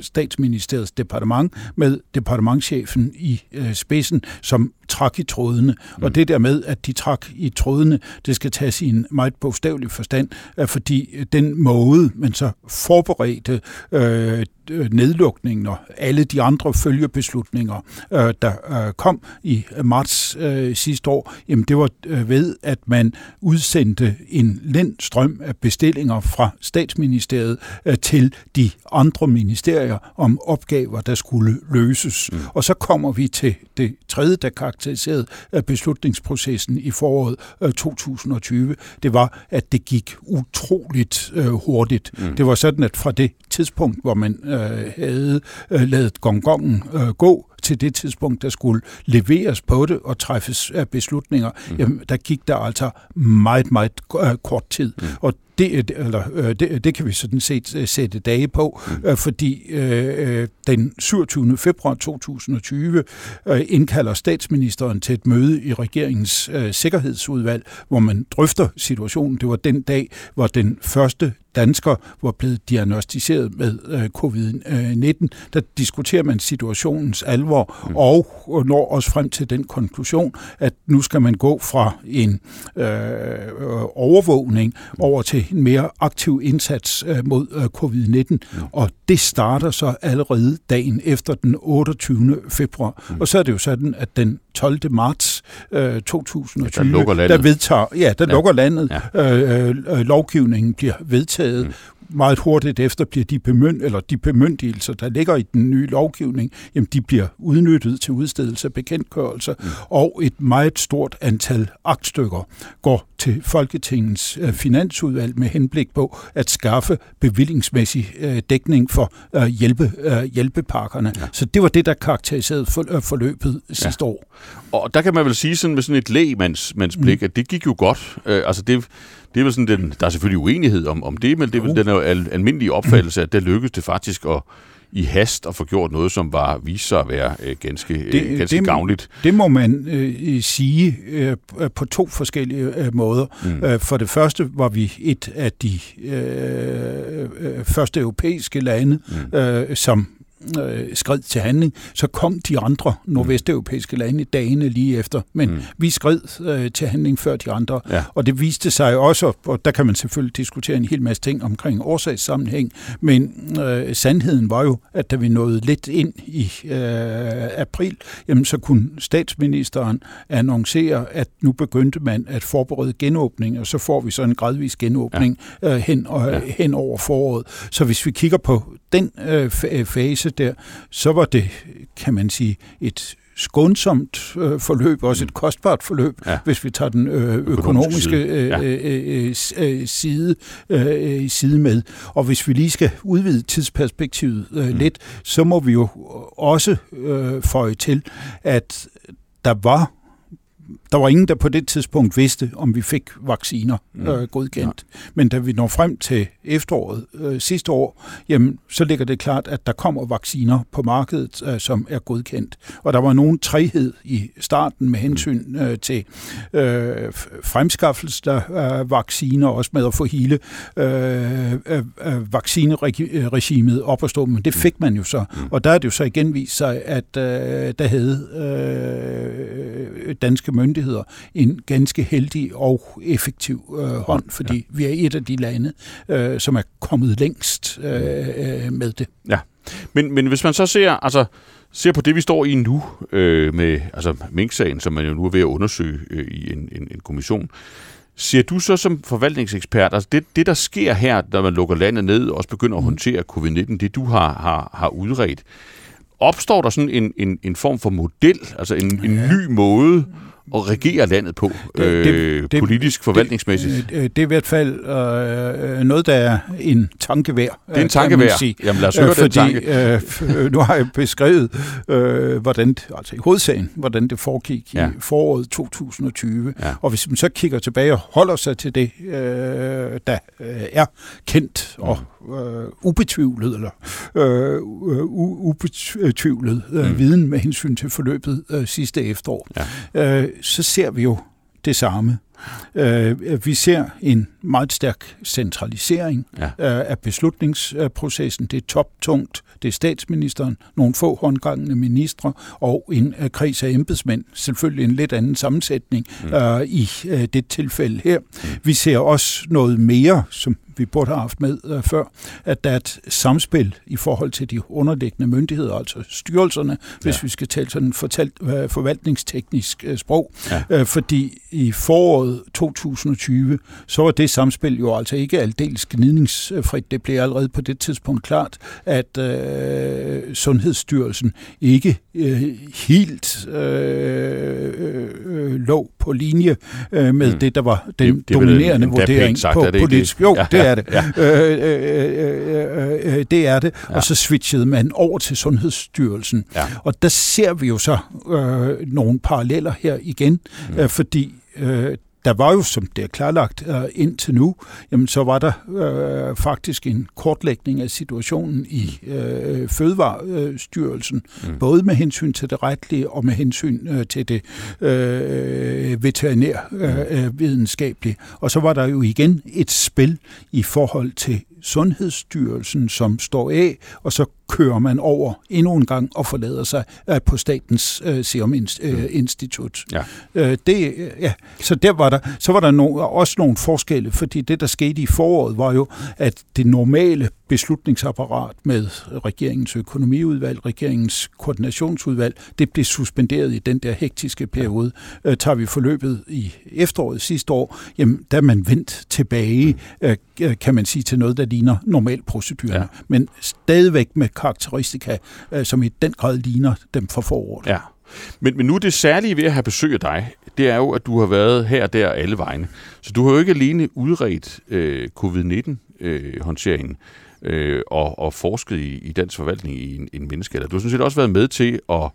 statsministeriets departement med departementchefen i spidsen, som trak i trådene. Mm. Og det der med, at de trak i i trådene, det skal tages i en meget bogstavelig forstand, fordi øh, den måde, man så forberedte Øh, nedlukningen og alle de andre følgebeslutninger, øh, der øh, kom i marts øh, sidste år, jamen det var øh, ved, at man udsendte en lind strøm af bestillinger fra statsministeriet øh, til de andre ministerier om opgaver, der skulle løses. Mm. Og så kommer vi til det tredje, der karakteriserede øh, beslutningsprocessen i foråret øh, 2020. Det var, at det gik utroligt øh, hurtigt. Mm. Det var sådan, at fra det tidspunkt, hvor man øh, havde øh, lavet gongongen øh, gå til det tidspunkt, der skulle leveres på det og træffes beslutninger, mm. jamen, der gik der altså meget, meget kort tid. Mm. Og det, eller, øh, det, det kan vi sådan set øh, sætte dage på, mm. øh, fordi øh, den 27. februar 2020 øh, indkalder statsministeren til et møde i regeringens øh, sikkerhedsudvalg, hvor man drøfter situationen. Det var den dag, hvor den første dansker var blevet diagnostiseret med øh, covid-19. Der diskuterer man situationens alvor mm. og når også frem til den konklusion, at nu skal man gå fra en øh, overvågning over til en mere aktiv indsats øh, mod øh, covid-19. Mm. Og det starter så allerede dagen efter den 28. februar. Mm. Og så er det jo sådan, at den 12. marts øh, 2020, ja, der, der vedtager, ja, der ja. lukker landet, ja. øh, øh, lovgivningen bliver vedtaget, mm meget hurtigt efter bliver de, bemynd, eller de bemyndigelser, der ligger i den nye lovgivning, jamen de bliver udnyttet til udstedelse af bekendtgørelser, mm. og et meget stort antal aktstykker går til Folketingets øh, finansudvalg med henblik på at skaffe bevillingsmæssig øh, dækning for øh, hjælpe, hjælpepakkerne. Ja. Så det var det, der karakteriserede for, forløbet sidste ja. år. Og der kan man vel sige sådan med sådan et lægmands blik, mm. at det gik jo godt. Altså det det er vel sådan, den, der er selvfølgelig uenighed om, om det, men det er vel den er al, almindelige opfattelse, at det lykkedes det faktisk at i hast at få gjort noget, som var vist sig at være øh, ganske, øh, det, ganske det, gavnligt. Det må man øh, sige øh, på to forskellige øh, måder. Mm. Øh, for det første var vi et af de øh, øh, første europæiske lande, mm. øh, som øh, skred til handling, så kom de andre nordvesteuropæiske lande dagene lige efter. Men mm. vi skred øh, til handling før de andre. Ja. Og det viste sig også, og der kan man selvfølgelig diskutere en hel masse ting omkring årsagssammenhæng, men øh, sandheden var jo, at da vi nåede lidt ind i øh, april, jamen, så kunne statsministeren annoncere, at nu begyndte man at forberede genåbning, og så får vi så en gradvis genåbning ja. øh, hen, og, ja. hen over foråret. Så hvis vi kigger på den øh, fase der, så var det, kan man sige, et skånsomt øh, forløb, også et mm. kostbart forløb, ja. hvis vi tager den øh, økonomiske øh, øh, øh, øh, side, øh, side med. Og hvis vi lige skal udvide tidsperspektivet øh, mm. lidt, så må vi jo også øh, føje til, at der var der var ingen, der på det tidspunkt vidste, om vi fik vacciner mm. øh, godkendt. Ja. Men da vi når frem til efteråret øh, sidste år, jamen, så ligger det klart, at der kommer vacciner på markedet, øh, som er godkendt. Og der var nogen træhed i starten med hensyn mm. øh, til øh, fremskaffelse af vacciner, også med at få hele øh, øh, vaccineregimet op at stå, men det mm. fik man jo så. Og der er det jo så igen vist sig, at øh, der havde øh, danske myndigheder en ganske heldig og effektiv øh, hånd, fordi ja. vi er et af de lande, øh, som er kommet længst øh, øh, med det. Ja, men, men hvis man så ser, altså, ser på det, vi står i nu, øh, med altså, Mink-sagen, som man jo nu er ved at undersøge øh, i en, en, en kommission, Ser du så som forvaltningsekspert, altså det, det der sker her, når man lukker landet ned og også begynder at mm. håndtere covid-19, det du har, har, har udredt, opstår der sådan en, en, en form for model, altså en, en ny måde at regere landet på, det, øh, det, politisk, forvaltningsmæssigt? Det, det, det er i hvert fald øh, noget, der er en tankevær. Det er en tankevær. Jamen lad os høre Fordi, den tanke. Øh, nu har jeg beskrevet, øh, hvordan, altså i hovedsagen, hvordan det foregik ja. i foråret 2020. Ja. Og hvis man så kigger tilbage og holder sig til det, øh, der øh, er kendt og øh, ubetvivlet, eller øh, ubetvivlet øh, mm. viden med hensyn til forløbet øh, sidste efterår, ja. øh, så ser vi jo det samme. Øh, vi ser en meget stærk centralisering ja. øh, af beslutningsprocessen. Det er toptungt. Det er statsministeren, nogle få håndgangende ministre og en uh, kreds af embedsmænd. Selvfølgelig en lidt anden sammensætning mm. øh, i øh, det tilfælde her. Mm. Vi ser også noget mere, som vi burde have haft med uh, før, at der er et samspil i forhold til de underliggende myndigheder, altså styrelserne, ja. hvis vi skal tale sådan fortalt, uh, forvaltningsteknisk uh, sprog. Ja. Uh, fordi i foråret foråret 2020, så var det samspil jo altså ikke aldeles gnidningsfrit. Det blev allerede på det tidspunkt klart, at øh, Sundhedsstyrelsen ikke øh, helt øh, øh, lå på linje øh, med mm. det, der var den det, det dominerende vurdering sagt, på politisk. Jo, ja, det er det. Ja. Øh, øh, øh, øh, det er det. Ja. Og så switchede man over til Sundhedsstyrelsen. Ja. Og der ser vi jo så øh, nogle paralleller her igen, mm. øh, fordi øh, der var jo, som det er klarlagt øh, indtil nu, jamen så var der øh, faktisk en kortlægning af situationen i øh, Fødevarestyrelsen, mm. både med hensyn til det retlige og med hensyn øh, til det øh, veterinær øh, øh, videnskabelige. Og så var der jo igen et spil i forhold til Sundhedsstyrelsen, som står af, og så kører man over endnu en gang og forlader sig uh, på Statens uh, Serum Institut. Ja. Uh, det, ja. Så der var der, så var der no, også nogle forskelle, fordi det, der skete i foråret, var jo, at det normale beslutningsapparat med regeringens økonomiudvalg, regeringens koordinationsudvalg, det blev suspenderet i den der hektiske periode. Uh, tager vi forløbet i efteråret sidste år, jamen, der er man vendt tilbage, uh, kan man sige, til noget, der ligner normalprocedurerne. Ja. Men stadigvæk med karakteristika, øh, som i den grad ligner dem fra foråret. Ja. Men, men nu det særlige ved at have besøg af dig, det er jo, at du har været her og der alle vegne. Så du har jo ikke alene udredt øh, covid-19-håndteringen øh, og, og forsket i, i dansk forvaltning i en, en menneskealder. Du har sådan set også været med til at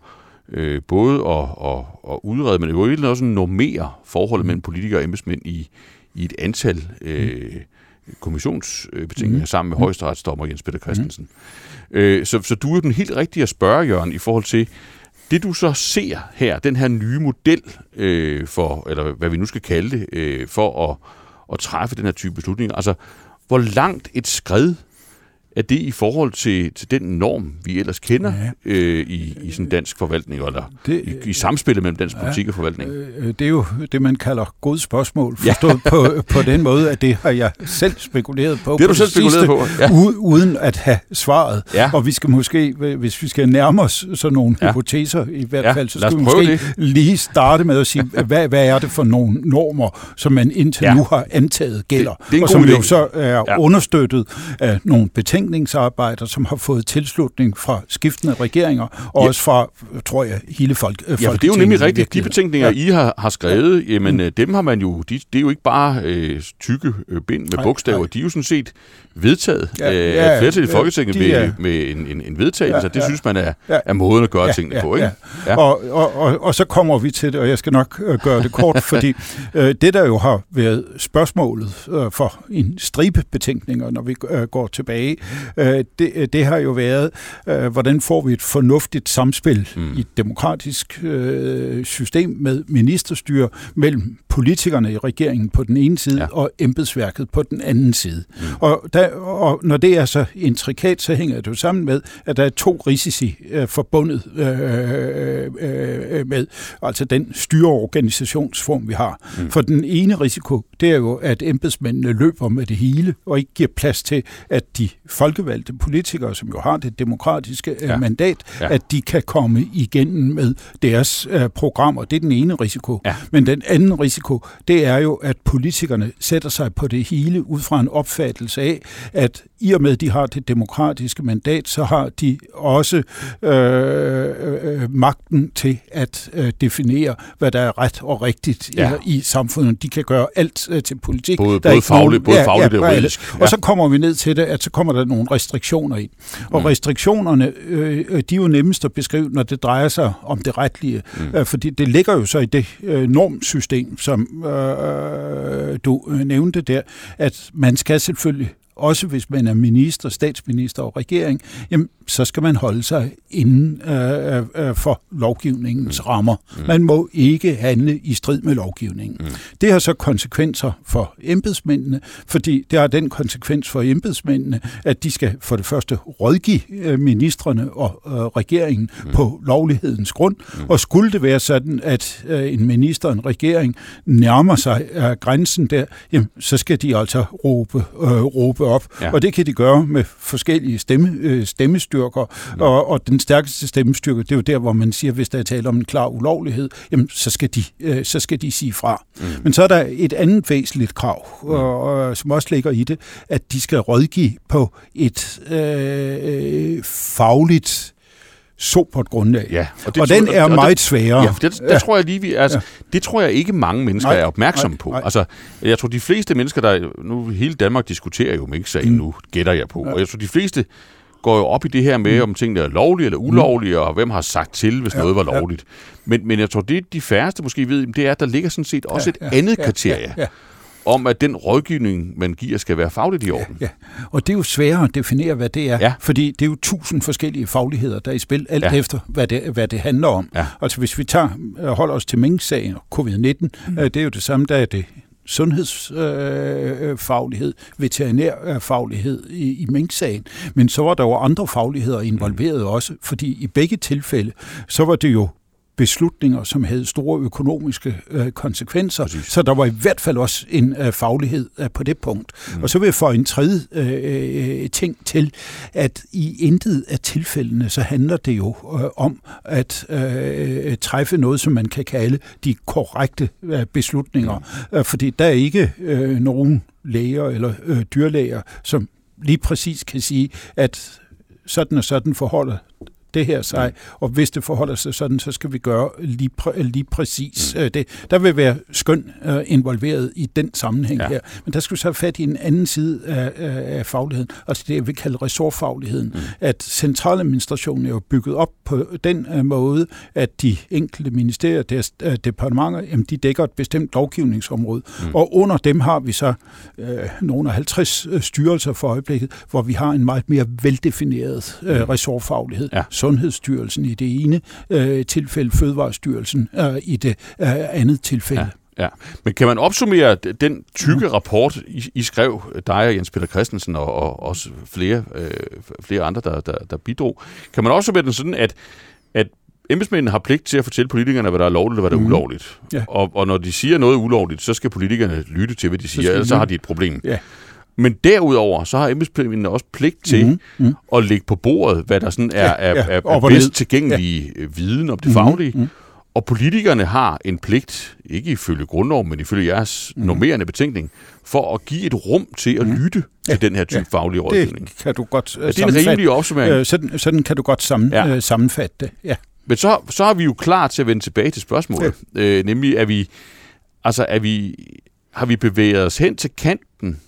øh, både at, at, at udrede, men jo også normere forholdet mellem politikere og embedsmænd i, i et antal øh, kommissionsbetænkninger mm. sammen med mm. højesteretsdommer Jens Peter Christensen. Mm. Øh, så, så du er den helt rigtige at spørge, Jørgen, i forhold til det, du så ser her, den her nye model øh, for, eller hvad vi nu skal kalde det, øh, for at, at træffe den her type beslutninger. Altså, hvor langt et skred er det i forhold til, til den norm, vi ellers kender ja. øh, i, i sådan dansk forvaltning, eller det, i, i samspillet mellem dansk ja, politik og forvaltning? Øh, det er jo det, man kalder god spørgsmål, forstået ja. på, på den måde, at det har jeg selv spekuleret på. Det har du selv spekuleret på, ja. uden at have svaret. Ja. Og vi skal måske, hvis vi skal nærme os sådan nogle ja. hypoteser i hvert ja. fald, så skal vi måske det. lige starte med at sige, hvad, hvad er det for nogle normer, som man indtil ja. nu har antaget gælder, det, det og som jo så er ja. understøttet af nogle betænkeligheder betænkningsarbejder, som har fået tilslutning fra skiftende regeringer, og ja. også fra, tror jeg, hele folk. Ja, for det er jo nemlig rigtigt. De betænkninger, ja. I har, har skrevet, jamen mm. Øh, dem har man jo, de, det er jo ikke bare øh, tykke øh, bind med bogstaver, nej. de er jo sådan set vedtaget ja, øh, ja, flertal i Folketinget de, med, med en, en, en vedtagelse. Ja, det ja, synes man er, ja, er måden at gøre ja, tingene ja, på. Ikke? Ja. Ja. Og, og, og, og så kommer vi til det, og jeg skal nok øh, gøre det kort, fordi øh, det der jo har været spørgsmålet øh, for en stribe betænkninger, når vi øh, går tilbage, øh, det, det har jo været, øh, hvordan får vi et fornuftigt samspil mm. i et demokratisk øh, system med ministerstyre mellem politikerne i regeringen på den ene side ja. og embedsværket på den anden side. Mm. Og der og når det er så intrikat, så hænger det jo sammen med, at der er to risici øh, forbundet øh, øh, øh, med, altså den styreorganisationsform, vi har. Mm. For den ene risiko, det er jo, at embedsmændene løber med det hele, og ikke giver plads til, at de folkevalgte politikere, som jo har det demokratiske øh, ja. mandat, ja. at de kan komme igennem med deres øh, programmer. Det er den ene risiko. Ja. Men den anden risiko, det er jo, at politikerne sætter sig på det hele ud fra en opfattelse af, at i og med, at de har det demokratiske mandat, så har de også øh, øh, magten til at øh, definere, hvad der er ret og rigtigt ja. i, i samfundet. De kan gøre alt øh, til politik. Både, både fagligt, både ja, fagligt ja, og juridisk. Ja. Og så kommer vi ned til det, at så kommer der nogle restriktioner ind. Og mm. restriktionerne, øh, de er jo nemmest at beskrive, når det drejer sig om det retlige. Mm. Øh, fordi det ligger jo så i det øh, normsystem, som øh, du øh, nævnte der, at man skal selvfølgelig også hvis man er minister, statsminister og regering, jamen, så skal man holde sig inden øh, øh, øh, for lovgivningens mm. rammer. Mm. Man må ikke handle i strid med lovgivningen. Mm. Det har så konsekvenser for embedsmændene, fordi det har den konsekvens for embedsmændene, at de skal for det første rådgive øh, ministerne og øh, regeringen mm. på lovlighedens grund, mm. og skulle det være sådan, at øh, en minister og en regering nærmer sig øh, grænsen der, jamen, så skal de altså råbe, øh, råbe op. Ja. Og det kan de gøre med forskellige stemme, øh, stemmestyrker. Ja. Og, og den stærkeste stemmestyrke, det er jo der, hvor man siger, hvis der er tale om en klar ulovlighed, jamen, så skal de, øh, så skal de sige fra. Mm. Men så er der et andet væsentligt krav, mm. og, og, som også ligger i det, at de skal rådgive på et øh, fagligt sobert grundlag. Ja, og, det, og den er og meget det, sværere. Ja, det, det ja. tror jeg lige, vi, altså, ja. det tror jeg ikke mange mennesker nej, er opmærksomme på. Nej. Altså, jeg tror de fleste mennesker, der nu hele Danmark diskuterer jo Mink-sagen mm. nu, gætter jeg på. Ja. Og jeg tror de fleste går jo op i det her med, mm. om tingene er lovlige eller ulovlige, mm. og hvem har sagt til, hvis ja, noget var lovligt. Ja. Men, men jeg tror, det de færreste måske ved, det er, at der ligger sådan set også ja, et ja, andet ja, kriterie. Ja, ja om, at den rådgivning, man giver, skal være fagligt i orden. Ja, ja. og det er jo sværere at definere, hvad det er, ja. fordi det er jo tusind forskellige fagligheder, der er i spil, alt ja. efter, hvad det, hvad det handler om. Ja. Altså hvis vi tager, øh, holder os til Mink-sagen og covid-19, mm. Øh, det er jo det samme, der er det sundhedsfaglighed, øh, veterinærfaglighed i, i Mink-sagen. Men så var der jo andre fagligheder involveret også, fordi i begge tilfælde, så var det jo beslutninger, som havde store økonomiske øh, konsekvenser. Præcis. Så der var i hvert fald også en øh, faglighed øh, på det punkt. Mm. Og så vil jeg få en tredje øh, øh, ting til, at i intet af tilfældene, så handler det jo øh, om at øh, træffe noget, som man kan kalde de korrekte øh, beslutninger. Mm. Øh, fordi der er ikke øh, nogen læger eller øh, dyrlæger, som lige præcis kan sige, at sådan og sådan forholder det her sig, og hvis det forholder sig sådan, så skal vi gøre lige, præ- lige præcis mm. Øh, det. Der vil være skøn uh, involveret i den sammenhæng ja. her, men der skal vi så have fat i en anden side af, af fagligheden, altså det, vi kalder ressortfagligheden, mm. at centraladministrationen er jo bygget op på den uh, måde, at de enkelte ministerier, deres uh, departementer, jamen, de dækker et bestemt lovgivningsområde, mm. og under dem har vi så uh, nogle af 50 styrelser for øjeblikket, hvor vi har en meget mere veldefineret uh, ressortfaglighed, ja Sundhedsstyrelsen i det ene øh, tilfælde, Fødevarestyrelsen øh, i det øh, andet tilfælde. Ja. Ja. Men kan man opsummere den tykke mm. rapport, I, I skrev, dig og Jens Peter Christensen og, og også flere, øh, flere andre, der, der, der bidrog, kan man opsummere den sådan, at, at embedsmændene har pligt til at fortælle politikerne, hvad der er lovligt og hvad der er mm. ulovligt. Ja. Og, og når de siger noget ulovligt, så skal politikerne lytte til, hvad de siger, ellers så har de et problem. Ja. Men derudover, så har embedsmændene også pligt til mm, mm. at lægge på bordet, hvad der sådan er, ja, er, er, er bedst tilgængelig ja. viden om det mm, faglige. Mm. Og politikerne har en pligt, ikke ifølge grundlov, men ifølge jeres mm. normerende betænkning, for at give et rum til at mm. lytte ja, til den her type ja, faglige rådgivning. Det kan du godt uh, er det en rimelig opsummering? Øh, sådan, sådan kan du godt sammen, ja. uh, sammenfatte det, ja. Men så, så er vi jo klar til at vende tilbage til spørgsmålet. Ja. Øh, nemlig, er vi, altså, er vi, har vi bevæget os hen til kanten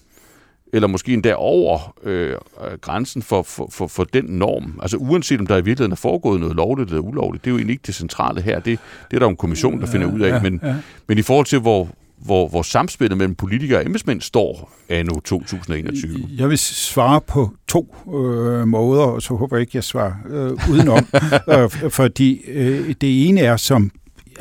eller måske endda over øh, grænsen for, for, for, for den norm. Altså uanset om der i virkeligheden er foregået noget lovligt eller ulovligt, det er jo egentlig ikke det centrale her. Det, det er der en kommission, der finder ud af. Men, men i forhold til, hvor, hvor, hvor samspillet mellem politikere og embedsmænd står anno 2021? Jeg vil svare på to øh, måder, og så håber jeg ikke, jeg svarer øh, udenom. øh, fordi øh, det ene er, som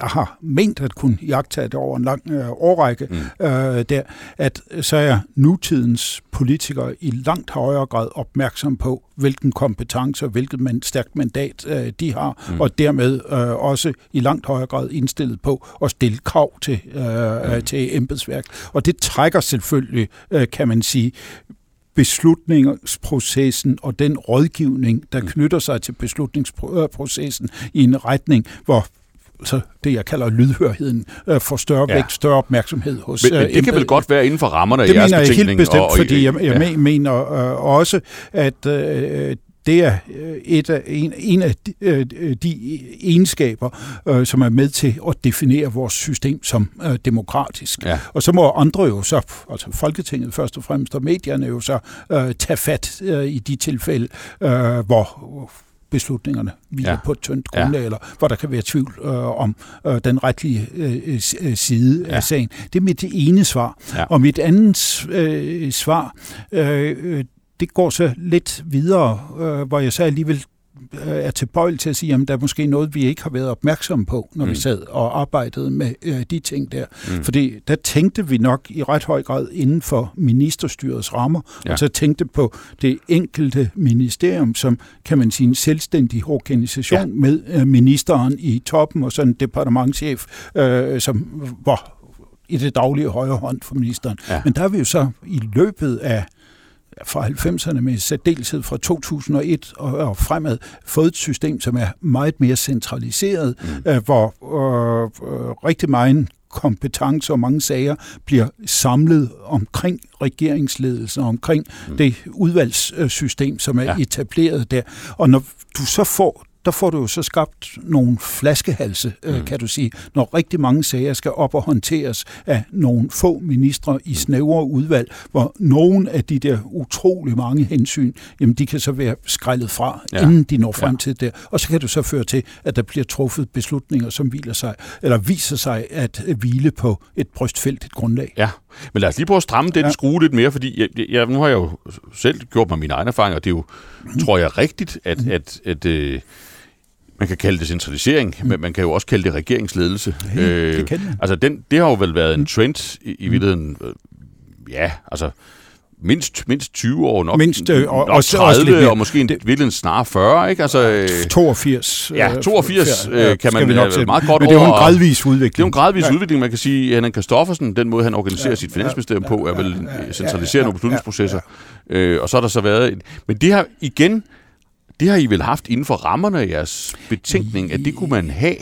jeg har ment at kunne jagtage det over en lang øh, årrække, mm. øh, der, at så er nutidens politikere i langt højere grad opmærksom på, hvilken kompetence og hvilket man, stærkt mandat øh, de har, mm. og dermed øh, også i langt højere grad indstillet på at stille krav til, øh, mm. til embedsværk. Og det trækker selvfølgelig, øh, kan man sige, beslutningsprocessen og den rådgivning, der mm. knytter sig til beslutningsprocessen i en retning, hvor så det, jeg kalder lydhørheden, øh, får større ja. vægt, større opmærksomhed hos... Men, men øh, det kan vel godt være inden for rammerne af jeres? Det mener jeg helt bestemt, og, fordi jeg, jeg ja. mener øh, også, at øh, det er øh, et af, en, en af de, øh, de egenskaber, øh, som er med til at definere vores system som øh, demokratisk. Ja. Og så må andre jo så, altså Folketinget først og fremmest, og medierne jo så øh, tage fat øh, i de tilfælde, øh, hvor beslutningerne hviler ja. på et tyndt grundlag, ja. eller hvor der kan være tvivl øh, om øh, den retlige øh, øh side ja. af sagen. Det er mit ene svar. Ja. Og mit andet øh, svar, øh, det går så lidt videre, øh, hvor jeg så alligevel Øh, er tilbøjelig til at sige, at der er måske noget, vi ikke har været opmærksom på, når mm. vi sad og arbejdede med øh, de ting der. Mm. Fordi der tænkte vi nok i ret høj grad inden for ministerstyrets rammer, ja. og så tænkte på det enkelte ministerium, som kan man sige en selvstændig organisation ja. med øh, ministeren i toppen og sådan en departementchef, øh, som var i det daglige højre hånd for ministeren. Ja. Men der er vi jo så i løbet af fra 90'erne med særdeleshed fra 2001 og, og fremad fået et system, som er meget mere centraliseret, mm. øh, hvor øh, øh, rigtig meget kompetence og mange sager bliver samlet omkring regeringsledelsen, omkring mm. det udvalgssystem, som er ja. etableret der. Og når du så får der får du jo så skabt nogle flaskehalse, øh, mm. kan du sige, når rigtig mange sager skal op og håndteres af nogle få ministre i snævre udvalg, hvor nogle af de der utrolig mange hensyn, jamen de kan så være skrællet fra, ja. inden de når frem ja. til det. Og så kan du så føre til, at der bliver truffet beslutninger, som hviler sig, eller viser sig at hvile på et brystfældigt grundlag. Ja, men lad os lige prøve at stramme den ja. skrue lidt mere, fordi jeg, jeg, nu har jeg jo selv gjort mig mine egne erfaringer, og det er jo, tror jeg, rigtigt, at, mm. at, at, øh, man kan kalde det centralisering, mm. men man kan jo også kalde det regeringsledelse. Ja, øh, det kan man. Altså, den, det har jo vel været en mm. trend i, i virkeligheden. Øh, ja, altså mindst, mindst 20 år, nok, mindst, øh, og, nok 30, også lidt og måske en, virkelig snarere 40, ikke? Altså, 82. Øh, ja, 82 øh, kan man nok meget godt Men det er jo en gradvis udvikling. Det er jo en gradvis ja. udvikling, man kan sige. Henrik Kristoffersen, den måde, han organiserer ja, sit finansministerium ja, på, er vel ja, centraliserende ja, beslutningsprocesser. Ja, ja. Øh, og så har der så været... En, men det har igen det har I vel haft inden for rammerne af jeres betænkning, at det kunne man have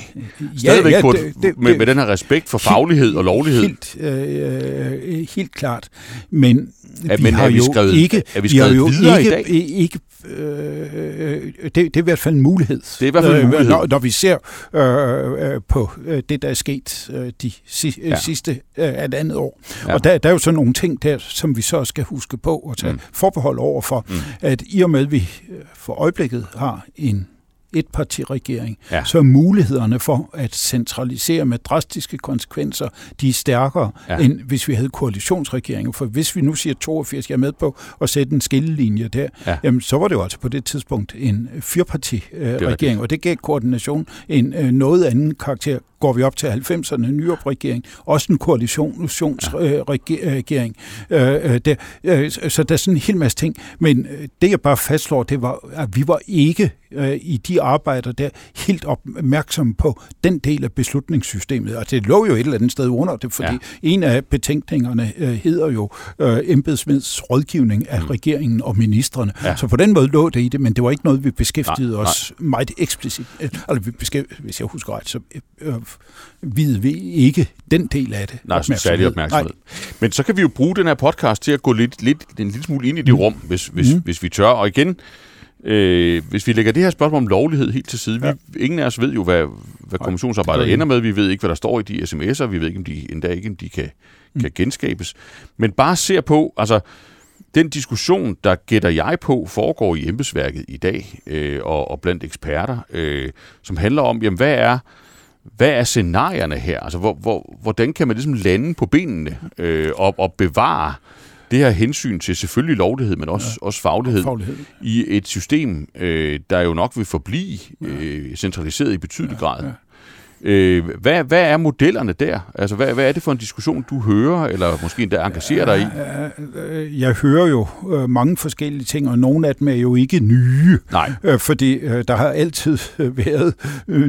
stadigvæk ja, ja, på, det, det, med, med den her respekt for faglighed og lovlighed? Helt, øh, helt klart. Men ja, vi men har vi jo skrevet, ikke, vi skrevet vi har jo videre ikke, i dag? ikke øh, det, det er i hvert fald en mulighed. Det er i hvert fald en øh, mulighed. Når, når vi ser øh, øh, på øh, det, der er sket øh, de si, ja. sidste øh, et andet år. Ja. Og der, der er jo så nogle ting der, som vi så skal huske på og tage mm. forbehold over for, mm. at i og med, at vi for øjeblikket har en etpartiregering, ja. så er mulighederne for at centralisere med drastiske konsekvenser, de er stærkere, ja. end hvis vi havde koalitionsregeringer. For hvis vi nu siger 82, jeg er med på at sætte en skillelinje der, ja. jamen, så var det jo altså på det tidspunkt en firpartiregering, øh, og det gav koordination en øh, noget anden karakter går vi op til 90'erne, Nyrup-regering, også en koalitionsregering. Øh, øh, øh, så der er sådan en hel masse ting. Men øh, det, jeg bare fastslår, det var, at vi var ikke øh, i de arbejder der helt opmærksomme på den del af beslutningssystemet. Og det lå jo et eller andet sted under det, fordi ja. en af betænkningerne øh, hedder jo øh, embedsmænds rådgivning af mm. regeringen og ministerne. Ja. Så på den måde lå det i det, men det var ikke noget, vi beskæftigede nej, os nej. meget eksplicit. Altså, vi beskæftigede, hvis jeg husker ret, så øh, ved vi ikke den del af det. Nej, særlig opmærksomhed. Nej. Men så kan vi jo bruge den her podcast til at gå lidt, lidt, en lille smule ind i det mm. rum, hvis, hvis, mm. hvis vi tør. Og igen, øh, hvis vi lægger det her spørgsmål om lovlighed helt til side, ja. vi, ingen af os ved jo, hvad, hvad kommissionsarbejdet ender med. Vi ved ikke, hvad der står i de sms'er. Vi ved ikke, om de endda ikke om de kan, mm. kan genskabes. Men bare ser på, altså den diskussion, der gætter jeg på, foregår i embedsværket i dag, øh, og, og blandt eksperter, øh, som handler om, jamen, hvad er hvad er scenarierne her? Altså, hvor, hvor, hvordan kan man ligesom lande på benene øh, og, og bevare det her hensyn til selvfølgelig lovlighed, men også, ja, også faglighed, faglighed i et system, øh, der jo nok vil forblive øh, centraliseret i betydelig ja, grad. Ja. Øh, hvad, hvad er modellerne der? Altså, hvad, hvad er det for en diskussion, du hører, eller måske endda engagerer dig i? Jeg hører jo øh, mange forskellige ting, og nogle af dem er jo ikke nye. Nej. Øh, fordi øh, der har altid været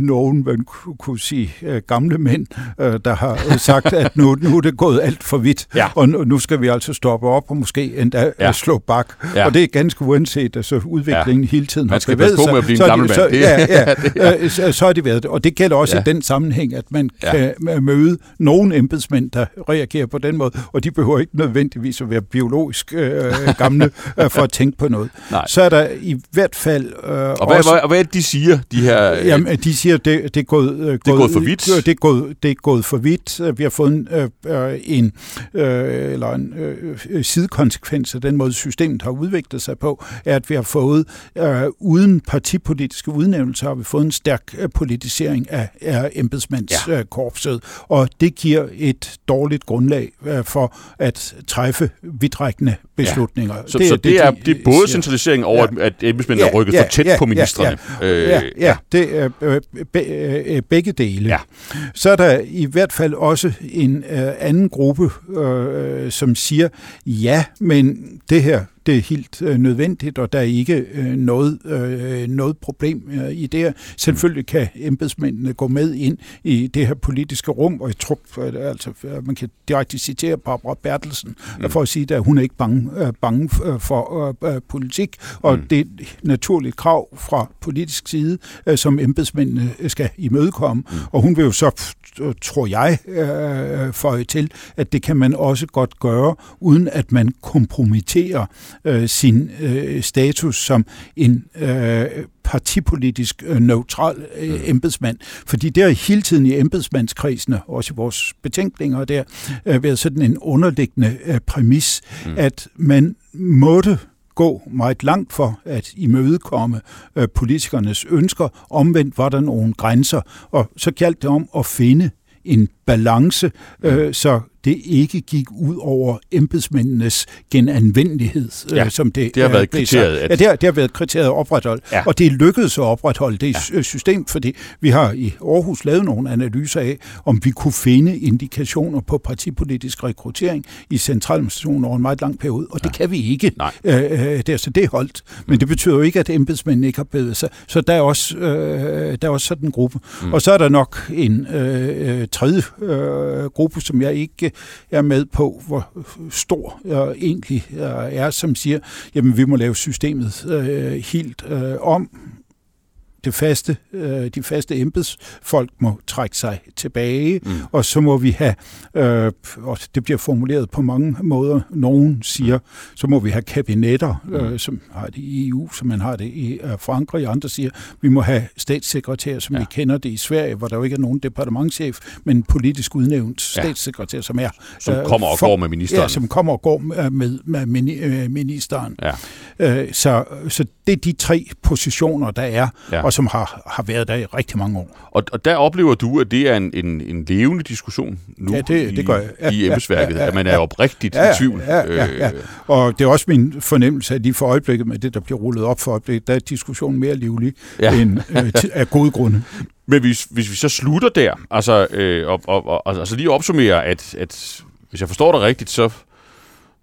nogen, man kunne sige, gamle mænd, der har sagt, at nu, nu er det gået alt for vidt, ja. og nu skal vi altså stoppe op og måske endda ja. slå bak. Ja. Og det er ganske uanset, altså udviklingen ja. hele tiden man skal passe på med at blive en gammel mand. Så, ja, ja, så har det været det. Og det gælder også ja. den den sammenhæng, at man ja. kan møde nogle embedsmænd, der reagerer på den måde, og de behøver ikke nødvendigvis at være biologisk øh, gamle øh, for at tænke på noget. Nej. Så er der i hvert fald øh, og hvad, også... Og hvad er det, de siger, de her... Øh, jamen, de siger, at det, det, er gået, øh, det er gået for vidt. Det er gået, det er gået for vidt. Vi har fået en, øh, øh en, øh, eller en øh, sidekonsekvens af den måde, systemet har udviklet sig på, er, at vi har fået, øh, uden partipolitiske udnævnelser, har vi fået en stærk øh, politisering af, af embedsmandskorpset, ja. og det giver et dårligt grundlag øh, for at træffe vidtrækkende beslutninger. Ja. Så det, så det, det, er, det er både centralisering over, ja. at embedsmændene ja, er rykket ja, for tæt ja, på ministerne. Ja, ja. Øh, ja, ja, det er øh, be, øh, begge dele. Ja. Så er der i hvert fald også en øh, anden gruppe, øh, som siger, ja, men det her det er helt øh, nødvendigt, og der er ikke øh, noget, øh, noget problem øh, i det her. Selvfølgelig kan embedsmændene gå med ind i det her politiske rum, og jeg tror, øh, altså, man kan direkte citere Barbara Bertelsen mm. for at sige, at hun er ikke bange, øh, bange for øh, øh, politik, og mm. det er et naturligt krav fra politisk side, øh, som embedsmændene skal imødekomme. Mm. Og hun vil jo så, tror jeg, øh, få til, at det kan man også godt gøre, uden at man kompromitterer øh, sin øh, status som en øh, partipolitisk øh, neutral øh, mm. embedsmand. Fordi det har hele tiden i embedsmandskredsene, også i vores betænkninger der, øh, været sådan en underliggende øh, præmis, mm. at man måtte gå meget langt for at imødekomme øh, politikernes ønsker. Omvendt var der nogle grænser, og så galt det om at finde en balance, øh, så det ikke gik ud over embedsmændenes genanvendelighed, øh, ja, som det, det har været kriteriet. At... Ja, det har, det har været kriteriet opretholdt, ja. og det er lykkedes at opretholde det ja. system, fordi vi har i Aarhus lavet nogle analyser af, om vi kunne finde indikationer på partipolitisk rekruttering i centraladministrationen over en meget lang periode, og det ja. kan vi ikke. Nej. Øh, øh, det er, så det er holdt. Men det betyder jo ikke, at embedsmændene ikke har bevæget sig. Så der er også, øh, der er også sådan en gruppe. Mm. Og så er der nok en øh, tredje øh, gruppe, som jeg ikke er med på, hvor stor jeg egentlig øh, er, som siger, jamen vi må lave systemet øh, helt øh, om, det faste, øh, de faste embedsfolk må trække sig tilbage, mm. og så må vi have, øh, og det bliver formuleret på mange måder, nogen siger, så må vi have kabinetter, mm. øh, som har det i EU, som man har det i øh, Frankrig, andre siger, vi må have statssekretær, som ja. vi kender det i Sverige, hvor der jo ikke er nogen departementchef, men en politisk udnævnt ja. statssekretær, som er... Som øh, kommer og for, går med ministeren. Ja, som kommer og går med, med, med ministeren. Ja. Øh, så, så det er de tre positioner, der er, ja og som har, har været der i rigtig mange år. Og, og der oplever du, at det er en, en, en levende diskussion nu ja, det, det gør jeg. Ja, i embedsværket, ja, ja, ja, at man er oprigtigt ja, i tvivl. Ja, ja, ja, ja. Og det er også min fornemmelse, at lige for øjeblikket med det, der bliver rullet op for øjeblikket, der er diskussionen mere livlig ja. end øh, af gode grunde. Men hvis, hvis vi så slutter der, altså, øh, og, og, og, altså lige opsummerer, at, at hvis jeg forstår det rigtigt, så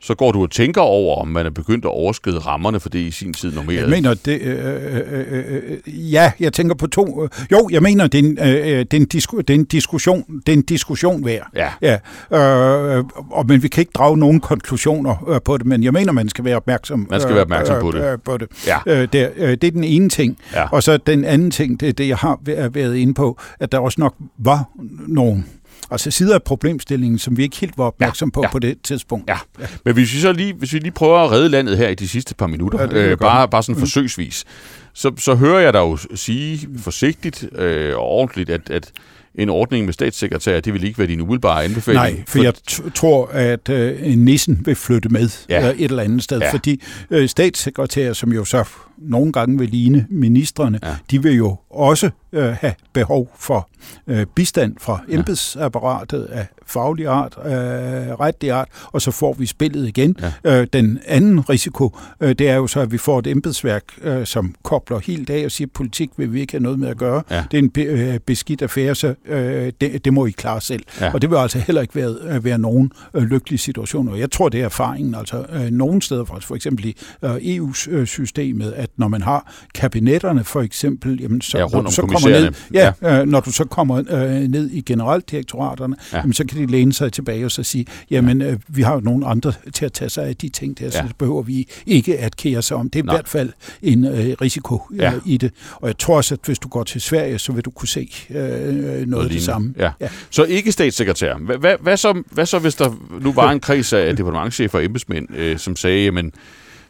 så går du og tænker over, om man er begyndt at overskride rammerne for det i sin tid normeret. Jeg mener, det, øh, øh, øh, øh, ja, jeg tænker på to. Øh, jo, jeg mener, det er en, øh, det er en, disku, det er en diskussion, det er en diskussion værd. Ja. ja øh, og, men vi kan ikke drage nogen konklusioner øh, på det, men jeg mener, man skal være opmærksom, man skal være opmærksom øh, på det. Øh, på det. Ja. Øh, det, øh, det er den ene ting. Ja. Og så den anden ting, det er det, jeg har været inde på, at der også nok var nogen altså sider af problemstillingen, som vi ikke helt var opmærksom på ja, på det tidspunkt. Ja. ja. Men hvis vi så lige, hvis vi lige prøver at redde landet her i de sidste par minutter, ja, øh, bare, bare sådan mm. forsøgsvis, så, så hører jeg dig jo sige forsigtigt øh, og ordentligt, at, at en ordning med statssekretær, det vil ikke være din umiddelbare anbefaling? Nej, for, for jeg tror, at øh, nissen vil flytte med ja. øh, et eller andet sted, ja. fordi øh, statssekretærer, som jo så nogle gange vil ligne ministerne, ja. de vil jo også øh, have behov for øh, bistand fra embedsapparatet af faglig art, øh, retlig art, og så får vi spillet igen. Ja. Øh, den anden risiko, øh, det er jo så, at vi får et embedsværk, øh, som kobler helt af og siger, at politik vil vi ikke have noget med at gøre. Ja. Det er en be, øh, beskidt affære, så øh, det, det må I klare selv. Ja. Og det vil altså heller ikke være, øh, være nogen øh, lykkelig situation. Og jeg tror, det er erfaringen, altså øh, nogen steder, for, for eksempel i øh, EU-systemet, at når man har kabinetterne for eksempel, jamen, så, ja, når du så kommer ned, ja, ja. Øh, når du så kommer øh, ned i generaldirektoraterne, ja. jamen, så kan de læne sig tilbage og så sige, jamen øh, vi har jo nogle andre til at tage sig af de ting der, ja. så det behøver vi ikke at kære sig om. Det er Nej. i hvert fald en øh, risiko øh, ja. i det. Og jeg tror også, at hvis du går til Sverige, så vil du kunne se øh, noget, noget af det samme. Ja. Ja. Så ikke statssekretær. Hvad, hvad, så, hvad så, hvis der nu var en kreds af departementchefer og embedsmænd, øh, som sagde, jamen,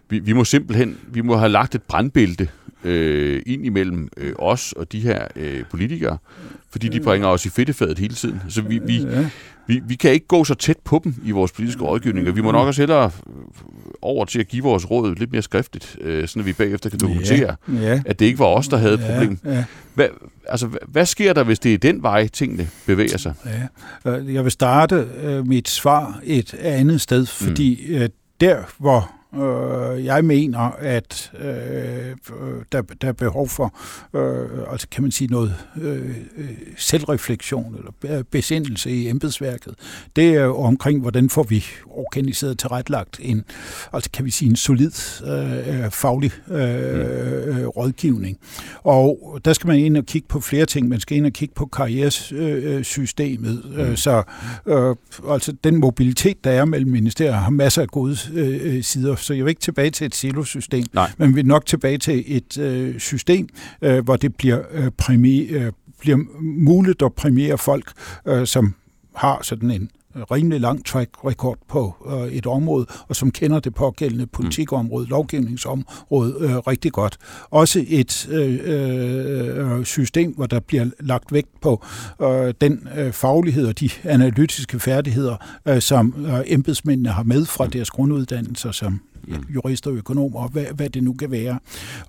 vi, vi må simpelthen vi må have lagt et brandbælte øh, ind imellem øh, os og de her øh, politikere, fordi de bringer os i fedtefadet hele tiden. Så vi, vi, vi, vi kan ikke gå så tæt på dem i vores politiske rådgivning, og vi må nok også hellere over til at give vores råd lidt mere skriftligt, øh, sådan at vi bagefter kan dokumentere, ja, ja. at det ikke var os, der havde et problem. Ja, ja. Hvad, altså, hvad sker der, hvis det er den vej, tingene bevæger sig? Ja. Jeg vil starte øh, mit svar et andet sted, fordi mm. øh, der, hvor Øh, jeg mener, at øh, der, der er behov for, øh, altså kan man sige noget øh, selvreflektion eller besindelse i embedsværket. Det er jo omkring, hvordan får vi organiseret tilrettelagt en, altså kan vi sige en solid øh, faglig øh, mm. rådgivning. Og der skal man ind og kigge på flere ting. Man skal ind og kigge på karrieresystemet. Mm. Så øh, altså den mobilitet, der er mellem ministerier, har masser af gode øh, sider så jeg vil ikke tilbage til et silosystem, Nej. men vi er nok tilbage til et øh, system, øh, hvor det bliver, øh, præmi- øh, bliver muligt at præmiere folk, øh, som har sådan en rimelig lang track record på øh, et område, og som kender det pågældende mm. politikområde, mm. lovgivningsområde øh, rigtig godt. Også et øh, øh, system, hvor der bliver lagt vægt på øh, den øh, faglighed og de analytiske færdigheder, øh, som øh, embedsmændene har med fra mm. deres grunduddannelser som. Jurister og økonomer, og hvad, hvad det nu kan være.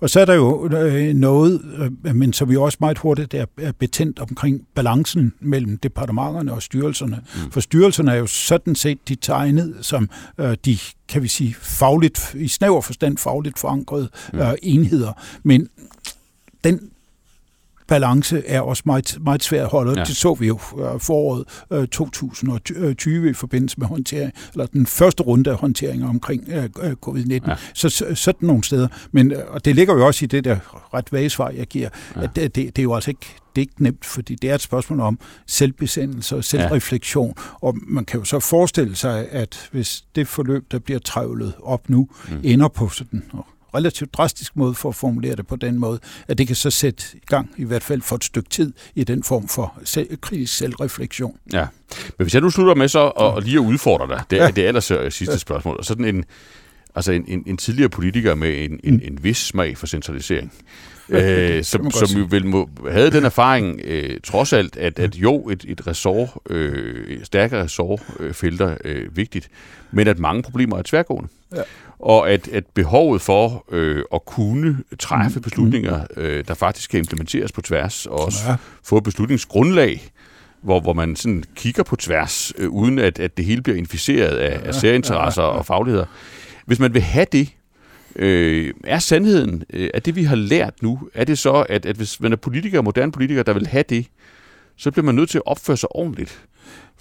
Og så er der jo øh, noget, øh, men som vi også meget hurtigt er betændt omkring balancen mellem departementerne og styrelserne. Mm. For styrelserne er jo sådan set de tegnet som øh, de kan vi sige, fagligt, i snæver forstand fagligt forankrede mm. øh, enheder. Men den balance er også meget, meget svært at holde. Ja. Det så vi jo øh, foråret 2020 i forbindelse med håndtering, eller den første runde af håndteringer omkring øh, øh, covid-19. Ja. Så, så sådan nogle steder. Men og det ligger jo også i det der ret vage svar, jeg giver, ja. at det, det er jo altså ikke det er ikke nemt, fordi det er et spørgsmål om selvbesendelse og selvreflektion. Ja. Og man kan jo så forestille sig, at hvis det forløb, der bliver trævlet op nu, mm. ender på sådan relativt drastisk måde for at formulere det på den måde, at det kan så sætte i gang, i hvert fald for et stykke tid, i den form for selv, kritisk selvreflektion. Ja, men hvis jeg nu slutter med så og, lige at udfordre dig, det er ja. det aller sidste ja. spørgsmål, og sådan en, altså en, en, en tidligere politiker med en, en, en vis smag for centralisering, øh, som, som jo vel må, havde den erfaring, øh, trods alt, at, at jo, et, et ressort, øh, stærkere ressortfelter øh, vigtigt, men at mange problemer er tværgående. Ja. Og at, at behovet for øh, at kunne træffe mm. beslutninger, øh, der faktisk kan implementeres på tværs, og også ja. få et beslutningsgrundlag, hvor, hvor man sådan kigger på tværs, øh, uden at, at det hele bliver inficeret af, af særinteresser og fagligheder. Hvis man vil have det, Øh, er sandheden, øh, at det vi har lært nu, er det så, at, at hvis man er politiker, moderne politiker, der vil have det, så bliver man nødt til at opføre sig ordentligt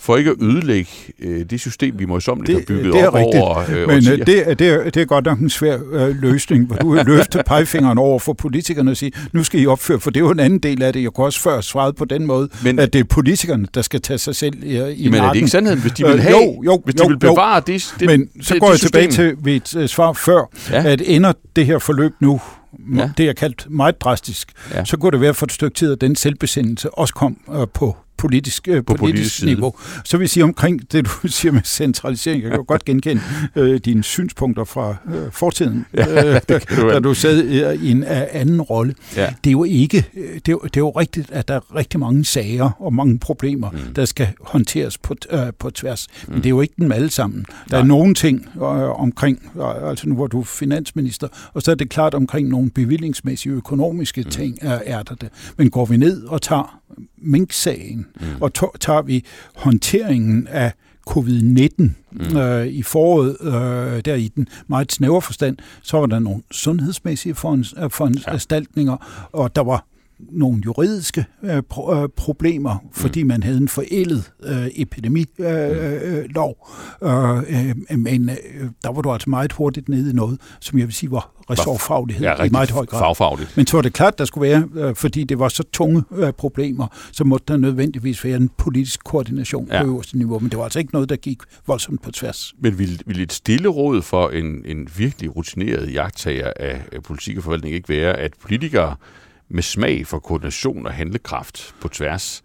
for ikke at ødelægge øh, det system, vi møjsommeligt har bygget det er op rigtigt. over øh, Men øh, det, er, det, er, det er godt nok en svær øh, løsning, hvor du løfter pegefingeren over for politikerne og siger, nu skal I opføre, for det er jo en anden del af det. Jeg kunne også før svare på den måde, Men, at det er politikerne, der skal tage sig selv i, i Men er det ikke sandheden, hvis de vil øh, have, øh, jo, jo, hvis de jo, vil bevare jo. det, det Men så det, går det jeg tilbage til mit uh, svar før, ja. at ender det her forløb nu ja. det er kaldt meget drastisk, ja. så kunne det være for et stykke tid, at den selvbesindelse også kom uh, på politisk, øh, på politisk, politisk niveau. Så vil jeg sige omkring det, du siger med centralisering, jeg kan jo godt genkende øh, dine synspunkter fra øh, fortiden, ja, øh, da, da du sad øh, i en anden rolle. Ja. Det er jo ikke, øh, det er, det er jo rigtigt, at der er rigtig mange sager og mange problemer, mm. der skal håndteres på, øh, på tværs. Men mm. det er jo ikke dem alle sammen. Der Nej. er nogle ting øh, omkring, øh, altså nu hvor du er finansminister, og så er det klart omkring nogle bevillingsmæssige økonomiske mm. ting, er, er der det. Men går vi ned og tager Mink-sagen, mm. og tager vi håndteringen af covid-19 mm. øh, i foråret, øh, der i den meget snævre forstand, så var der nogle sundhedsmæssige foranstaltninger, ja. og der var nogle juridiske øh, pro- øh, problemer, fordi mm. man havde en forældet øh, epidemilov. Øh, øh, øh, men øh, der var du altså meget hurtigt nede i noget, som jeg vil sige var ressortfaglighed ja, i meget høj grad. Fagfagligt. Men så var det klart, der skulle være, øh, fordi det var så tunge øh, problemer, så måtte der nødvendigvis være en politisk koordination ja. på øverste niveau. Men det var altså ikke noget, der gik voldsomt på tværs. Men vil, vil et stille råd for en, en virkelig rutineret jagttager af politik og forvaltning ikke være, at politikere med smag for koordination og handlekraft på tværs,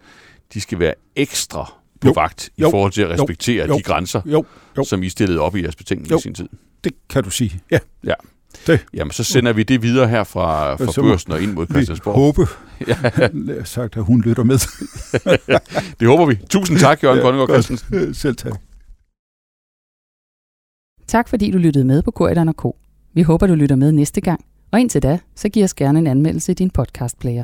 de skal være ekstra på jo. vagt i jo. forhold til at respektere jo. de grænser, jo. Jo. som I stillede op i jeres betænkning i sin tid. Det kan du sige, ja. ja. Det. Jamen, så sender vi det videre her fra, fra børsen og ind mod Christiansborg. håbe, ja. sagt, at hun lytter med. det håber vi. Tusind tak, Jørgen ja, Grønnegård Christensen. Selv tak. Tak fordi du lyttede med på Korridoren K. Vi håber, du lytter med næste gang. Og indtil da, så giv os gerne en anmeldelse i din podcastplayer.